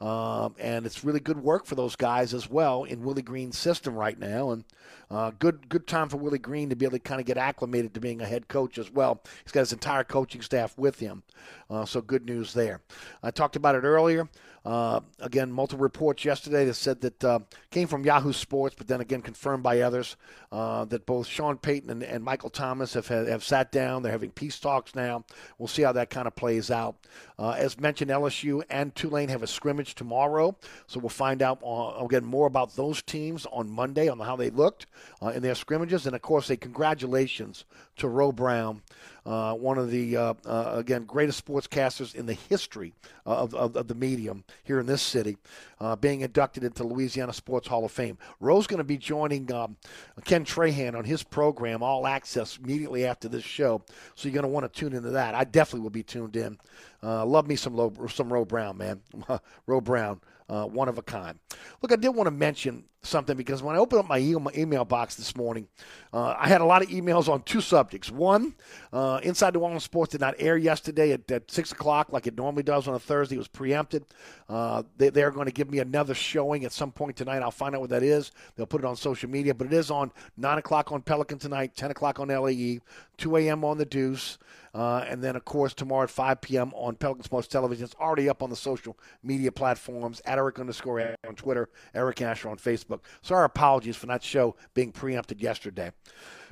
Um, and it's really good work for those guys as well in Willie Green's system right now. And uh, good good time for Willie Green to be able to kind of get acclimated to being a head coach as well. He's got his entire coaching staff with him, uh, so good news there. I talked about it earlier. Uh, again, multiple reports yesterday that said that uh, came from Yahoo Sports, but then again confirmed by others uh, that both Sean Payton and, and Michael Thomas have have sat down. They're having peace talks now. We'll see how that kind of plays out. Uh, as mentioned, LSU and Tulane have a scrimmage tomorrow, so we'll find out uh, again more about those teams on Monday on how they looked uh, in their scrimmages, and of course, a congratulations to Ro Brown uh, one of the uh, uh, again greatest sportscasters in the history of, of, of, the medium here in this city, uh, being inducted into Louisiana Sports Hall of Fame. Ro's going to be joining um, Ken Trahan on his program, All Access, immediately after this show. So you're going to want to tune into that. I definitely will be tuned in. Uh, love me some Lo, some Ro Brown, man. Ro Brown uh, one of a kind. Look, I did want to mention something because when I opened up my email box this morning, uh, I had a lot of emails on two subjects. One, uh, Inside New Orleans Sports did not air yesterday at, at 6 o'clock like it normally does on a Thursday. It was preempted. Uh, they, they're going to give me another showing at some point tonight. I'll find out what that is. They'll put it on social media, but it is on 9 o'clock on Pelican tonight, 10 o'clock on LAE, 2 a.m. on the Deuce. Uh, and then, of course, tomorrow at 5 p.m. on Pelican Sports Television. It's already up on the social media platforms at Eric underscore on Twitter, Eric Asher on Facebook. So our apologies for that show being preempted yesterday.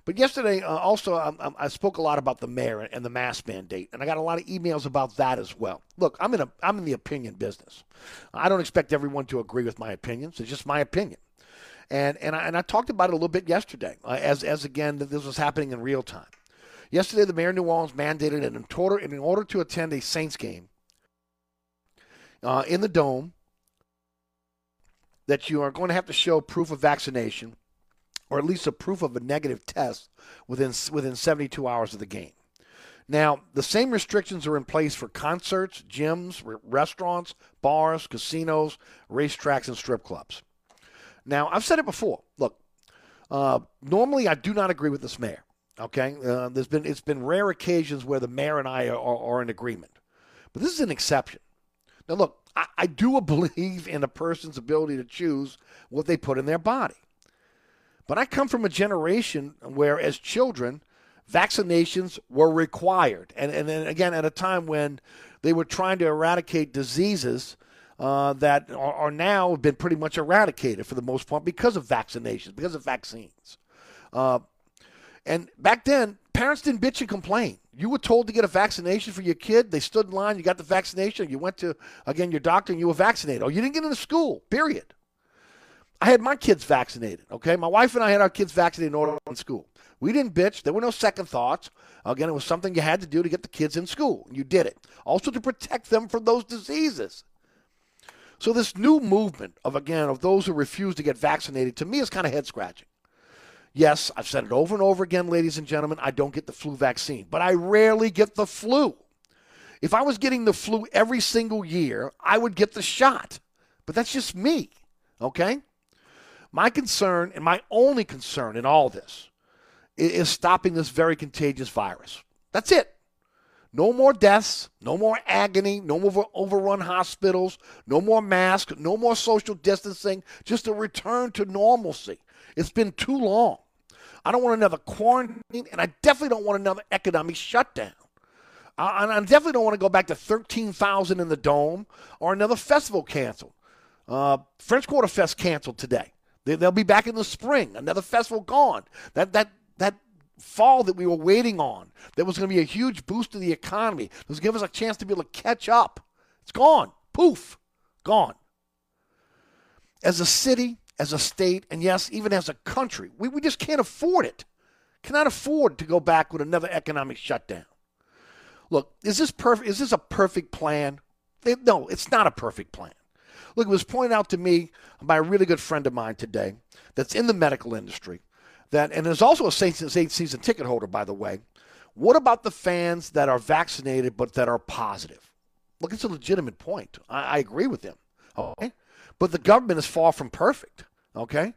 But yesterday, uh, also, um, um, I spoke a lot about the mayor and the mask mandate, and I got a lot of emails about that as well. Look, I'm in a I'm in the opinion business. I don't expect everyone to agree with my opinions. It's just my opinion. And and I, and I talked about it a little bit yesterday, uh, as as again this was happening in real time. Yesterday, the mayor of New Orleans mandated an order, in order to attend a Saints game uh, in the Dome that you are going to have to show proof of vaccination or at least a proof of a negative test within within 72 hours of the game. Now, the same restrictions are in place for concerts, gyms, re- restaurants, bars, casinos, racetracks, and strip clubs. Now, I've said it before. Look, uh, normally I do not agree with this mayor. Okay, uh, there's been it's been rare occasions where the mayor and I are, are in agreement, but this is an exception. Now, look, I, I do believe in a person's ability to choose what they put in their body, but I come from a generation where, as children, vaccinations were required, and and then again at a time when they were trying to eradicate diseases. Uh, that are, are now been pretty much eradicated for the most part because of vaccinations, because of vaccines. Uh, and back then, parents didn't bitch and complain. You were told to get a vaccination for your kid. They stood in line. You got the vaccination. You went to, again, your doctor and you were vaccinated. Or you didn't get into school, period. I had my kids vaccinated, okay? My wife and I had our kids vaccinated in order in school. We didn't bitch. There were no second thoughts. Again, it was something you had to do to get the kids in school. You did it. Also to protect them from those diseases. So this new movement of, again, of those who refuse to get vaccinated, to me is kind of head scratching. Yes, I've said it over and over again, ladies and gentlemen, I don't get the flu vaccine, but I rarely get the flu. If I was getting the flu every single year, I would get the shot. But that's just me, okay? My concern, and my only concern in all this, is stopping this very contagious virus. That's it. No more deaths, no more agony, no more overrun hospitals, no more masks, no more social distancing, just a return to normalcy. It's been too long. I don't want another quarantine, and I definitely don't want another economic shutdown. I, I definitely don't want to go back to 13,000 in the dome or another festival canceled. Uh, French Quarter Fest canceled today. They, they'll be back in the spring. Another festival gone. That that that fall that we were waiting on, that was going to be a huge boost to the economy, that was give us a chance to be able to catch up. It's gone. Poof. Gone. As a city, as a state, and yes, even as a country, we, we just can't afford it. Cannot afford to go back with another economic shutdown. Look, is this perfect? Is this a perfect plan? No, it's not a perfect plan. Look, it was pointed out to me by a really good friend of mine today that's in the medical industry that, and is also a Saints eight season ticket holder, by the way. What about the fans that are vaccinated but that are positive? Look, it's a legitimate point. I, I agree with him. Okay, but the government is far from perfect. Okay,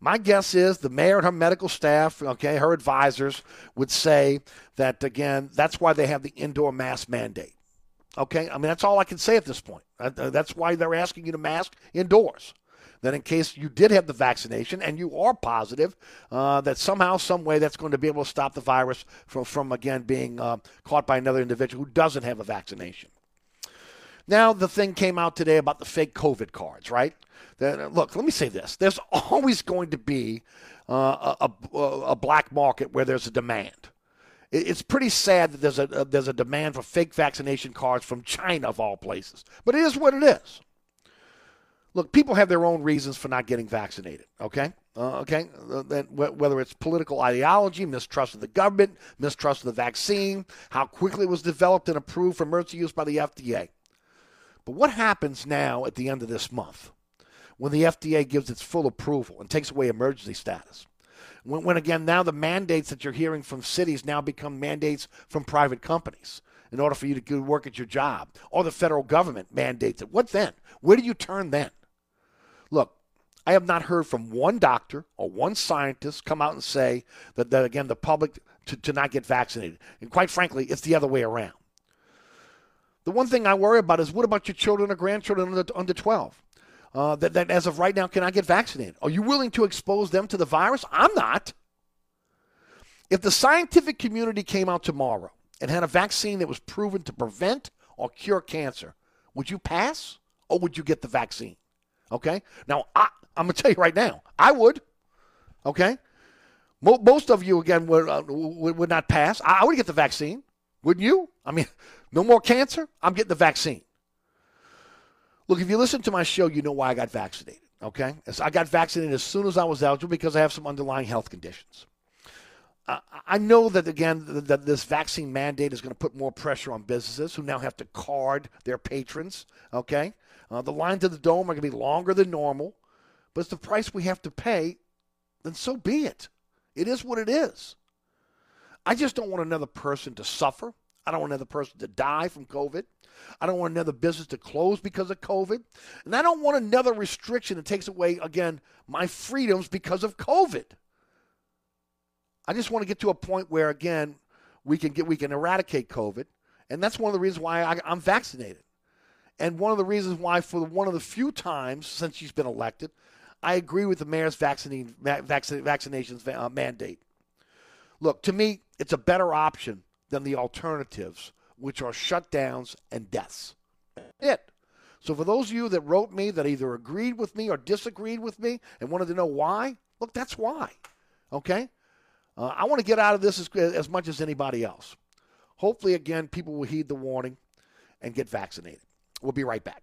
my guess is the mayor and her medical staff, okay, her advisors would say that again. That's why they have the indoor mask mandate. Okay, I mean that's all I can say at this point. That's why they're asking you to mask indoors that in case you did have the vaccination and you are positive, uh, that somehow, some way, that's going to be able to stop the virus from, from again being uh, caught by another individual who doesn't have a vaccination. Now, the thing came out today about the fake COVID cards, right? Look, let me say this: there's always going to be uh, a, a, a black market where there's a demand it's pretty sad that there's a, there's a demand for fake vaccination cards from China of all places. But it is what it is. Look, people have their own reasons for not getting vaccinated. Okay, uh, okay. Uh, whether it's political ideology, mistrust of the government, mistrust of the vaccine, how quickly it was developed and approved for emergency use by the FDA. But what happens now at the end of this month when the FDA gives its full approval and takes away emergency status? When, when again now the mandates that you're hearing from cities now become mandates from private companies in order for you to work at your job, or the federal government mandates it. What then? Where do you turn then? Look, I have not heard from one doctor or one scientist come out and say that, that again, the public to, to not get vaccinated. And quite frankly, it's the other way around. The one thing I worry about is what about your children or grandchildren under, under 12? Uh, that, that as of right now cannot get vaccinated. Are you willing to expose them to the virus? I'm not. If the scientific community came out tomorrow and had a vaccine that was proven to prevent or cure cancer, would you pass or would you get the vaccine? Okay. Now, I, I'm going to tell you right now, I would. Okay. Most of you, again, would, uh, would, not pass. I, I would get the vaccine. Wouldn't you? I mean, no more cancer? I'm getting the vaccine. Look, if you listen to my show, you know why I got vaccinated. Okay. I got vaccinated as soon as I was eligible because I have some underlying health conditions. I know that again that this vaccine mandate is going to put more pressure on businesses who now have to card their patrons. Okay, uh, the lines at the dome are going to be longer than normal, but it's the price we have to pay then so be it. It is what it is. I just don't want another person to suffer. I don't want another person to die from COVID. I don't want another business to close because of COVID. And I don't want another restriction that takes away, again, my freedoms because of COVID. I just want to get to a point where, again, we can get we can eradicate COVID, and that's one of the reasons why I, I'm vaccinated, and one of the reasons why, for one of the few times since she's been elected, I agree with the mayor's vaccine, vaccinations uh, mandate. Look, to me, it's a better option than the alternatives, which are shutdowns and deaths. It. So for those of you that wrote me that either agreed with me or disagreed with me and wanted to know why, look, that's why. Okay? Uh, I want to get out of this as, as much as anybody else. Hopefully, again, people will heed the warning and get vaccinated. We'll be right back.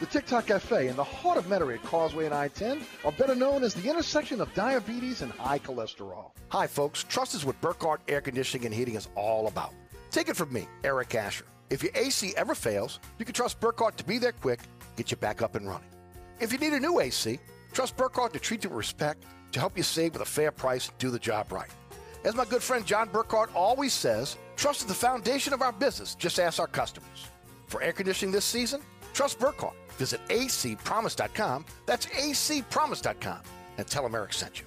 The TikTok Cafe in the heart of Metairie at Causeway and I-10 are better known as the intersection of diabetes and high cholesterol. Hi, folks. Trust is what Burkhardt Air Conditioning and Heating is all about. Take it from me, Eric Asher. If your AC ever fails, you can trust Burkhardt to be there quick, get you back up and running. If you need a new AC, trust Burkhardt to treat you with respect, to help you save with a fair price, do the job right. As my good friend John Burkhardt always says, trust is the foundation of our business. Just ask our customers. For air conditioning this season, trust Burkhardt. Visit acpromise.com. That's acpromise.com. And tell them Eric sent you.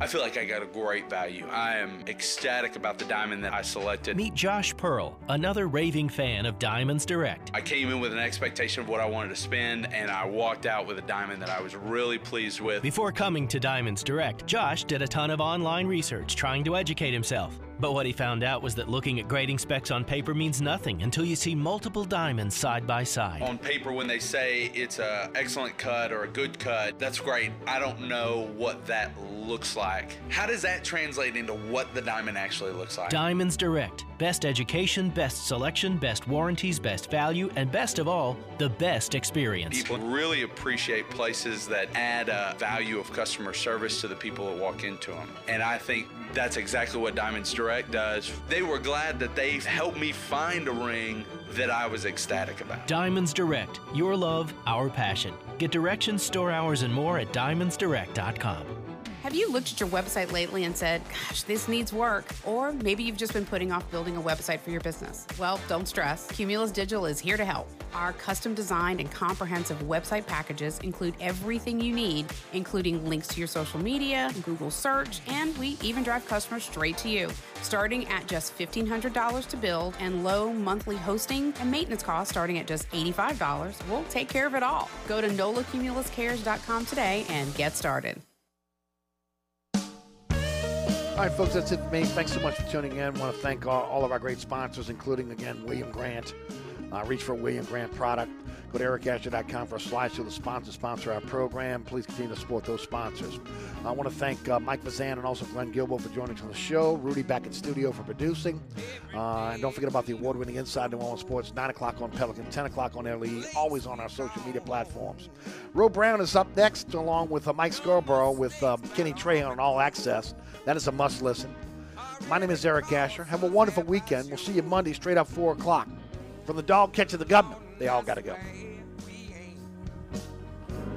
I feel like I got a great value. I am ecstatic about the diamond that I selected. Meet Josh Pearl, another raving fan of Diamonds Direct. I came in with an expectation of what I wanted to spend, and I walked out with a diamond that I was really pleased with. Before coming to Diamonds Direct, Josh did a ton of online research trying to educate himself. But what he found out was that looking at grading specs on paper means nothing until you see multiple diamonds side by side. On paper, when they say it's a excellent cut or a good cut, that's great. I don't know what that looks like. How does that translate into what the diamond actually looks like? Diamonds Direct. Best education, best selection, best warranties, best value, and best of all, the best experience. People really appreciate places that add a value of customer service to the people that walk into them. And I think that's exactly what Diamonds Direct does. They were glad that they helped me find a ring that I was ecstatic about. Diamonds Direct. Your love, our passion. Get directions, store hours, and more at diamondsdirect.com. Have you looked at your website lately and said, gosh, this needs work? Or maybe you've just been putting off building a website for your business. Well, don't stress. Cumulus Digital is here to help. Our custom designed and comprehensive website packages include everything you need, including links to your social media, Google search, and we even drive customers straight to you. Starting at just $1,500 to build and low monthly hosting and maintenance costs starting at just $85, we'll take care of it all. Go to NOLACumulusCares.com today and get started. All right, folks, that's it for me. Thanks so much for tuning in. I want to thank all, all of our great sponsors, including, again, William Grant. Uh, reach for William Grant product. Go to ericasher.com for a slideshow of the sponsors sponsor our program. Please continue to support those sponsors. I want to thank uh, Mike Fazan and also Glenn Guilbeau for joining us on the show. Rudy back in studio for producing. Uh, and don't forget about the award winning Inside New Orleans Sports, 9 o'clock on Pelican, 10 o'clock on LE, always on our social media platforms. Ro Brown is up next, along with uh, Mike Scarborough with um, Kenny Trahan on All Access. That is a must listen. My name is Eric Asher. Have a wonderful weekend. We'll see you Monday straight up 4 o'clock. From the dog catch to the governor, they all got to go.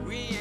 We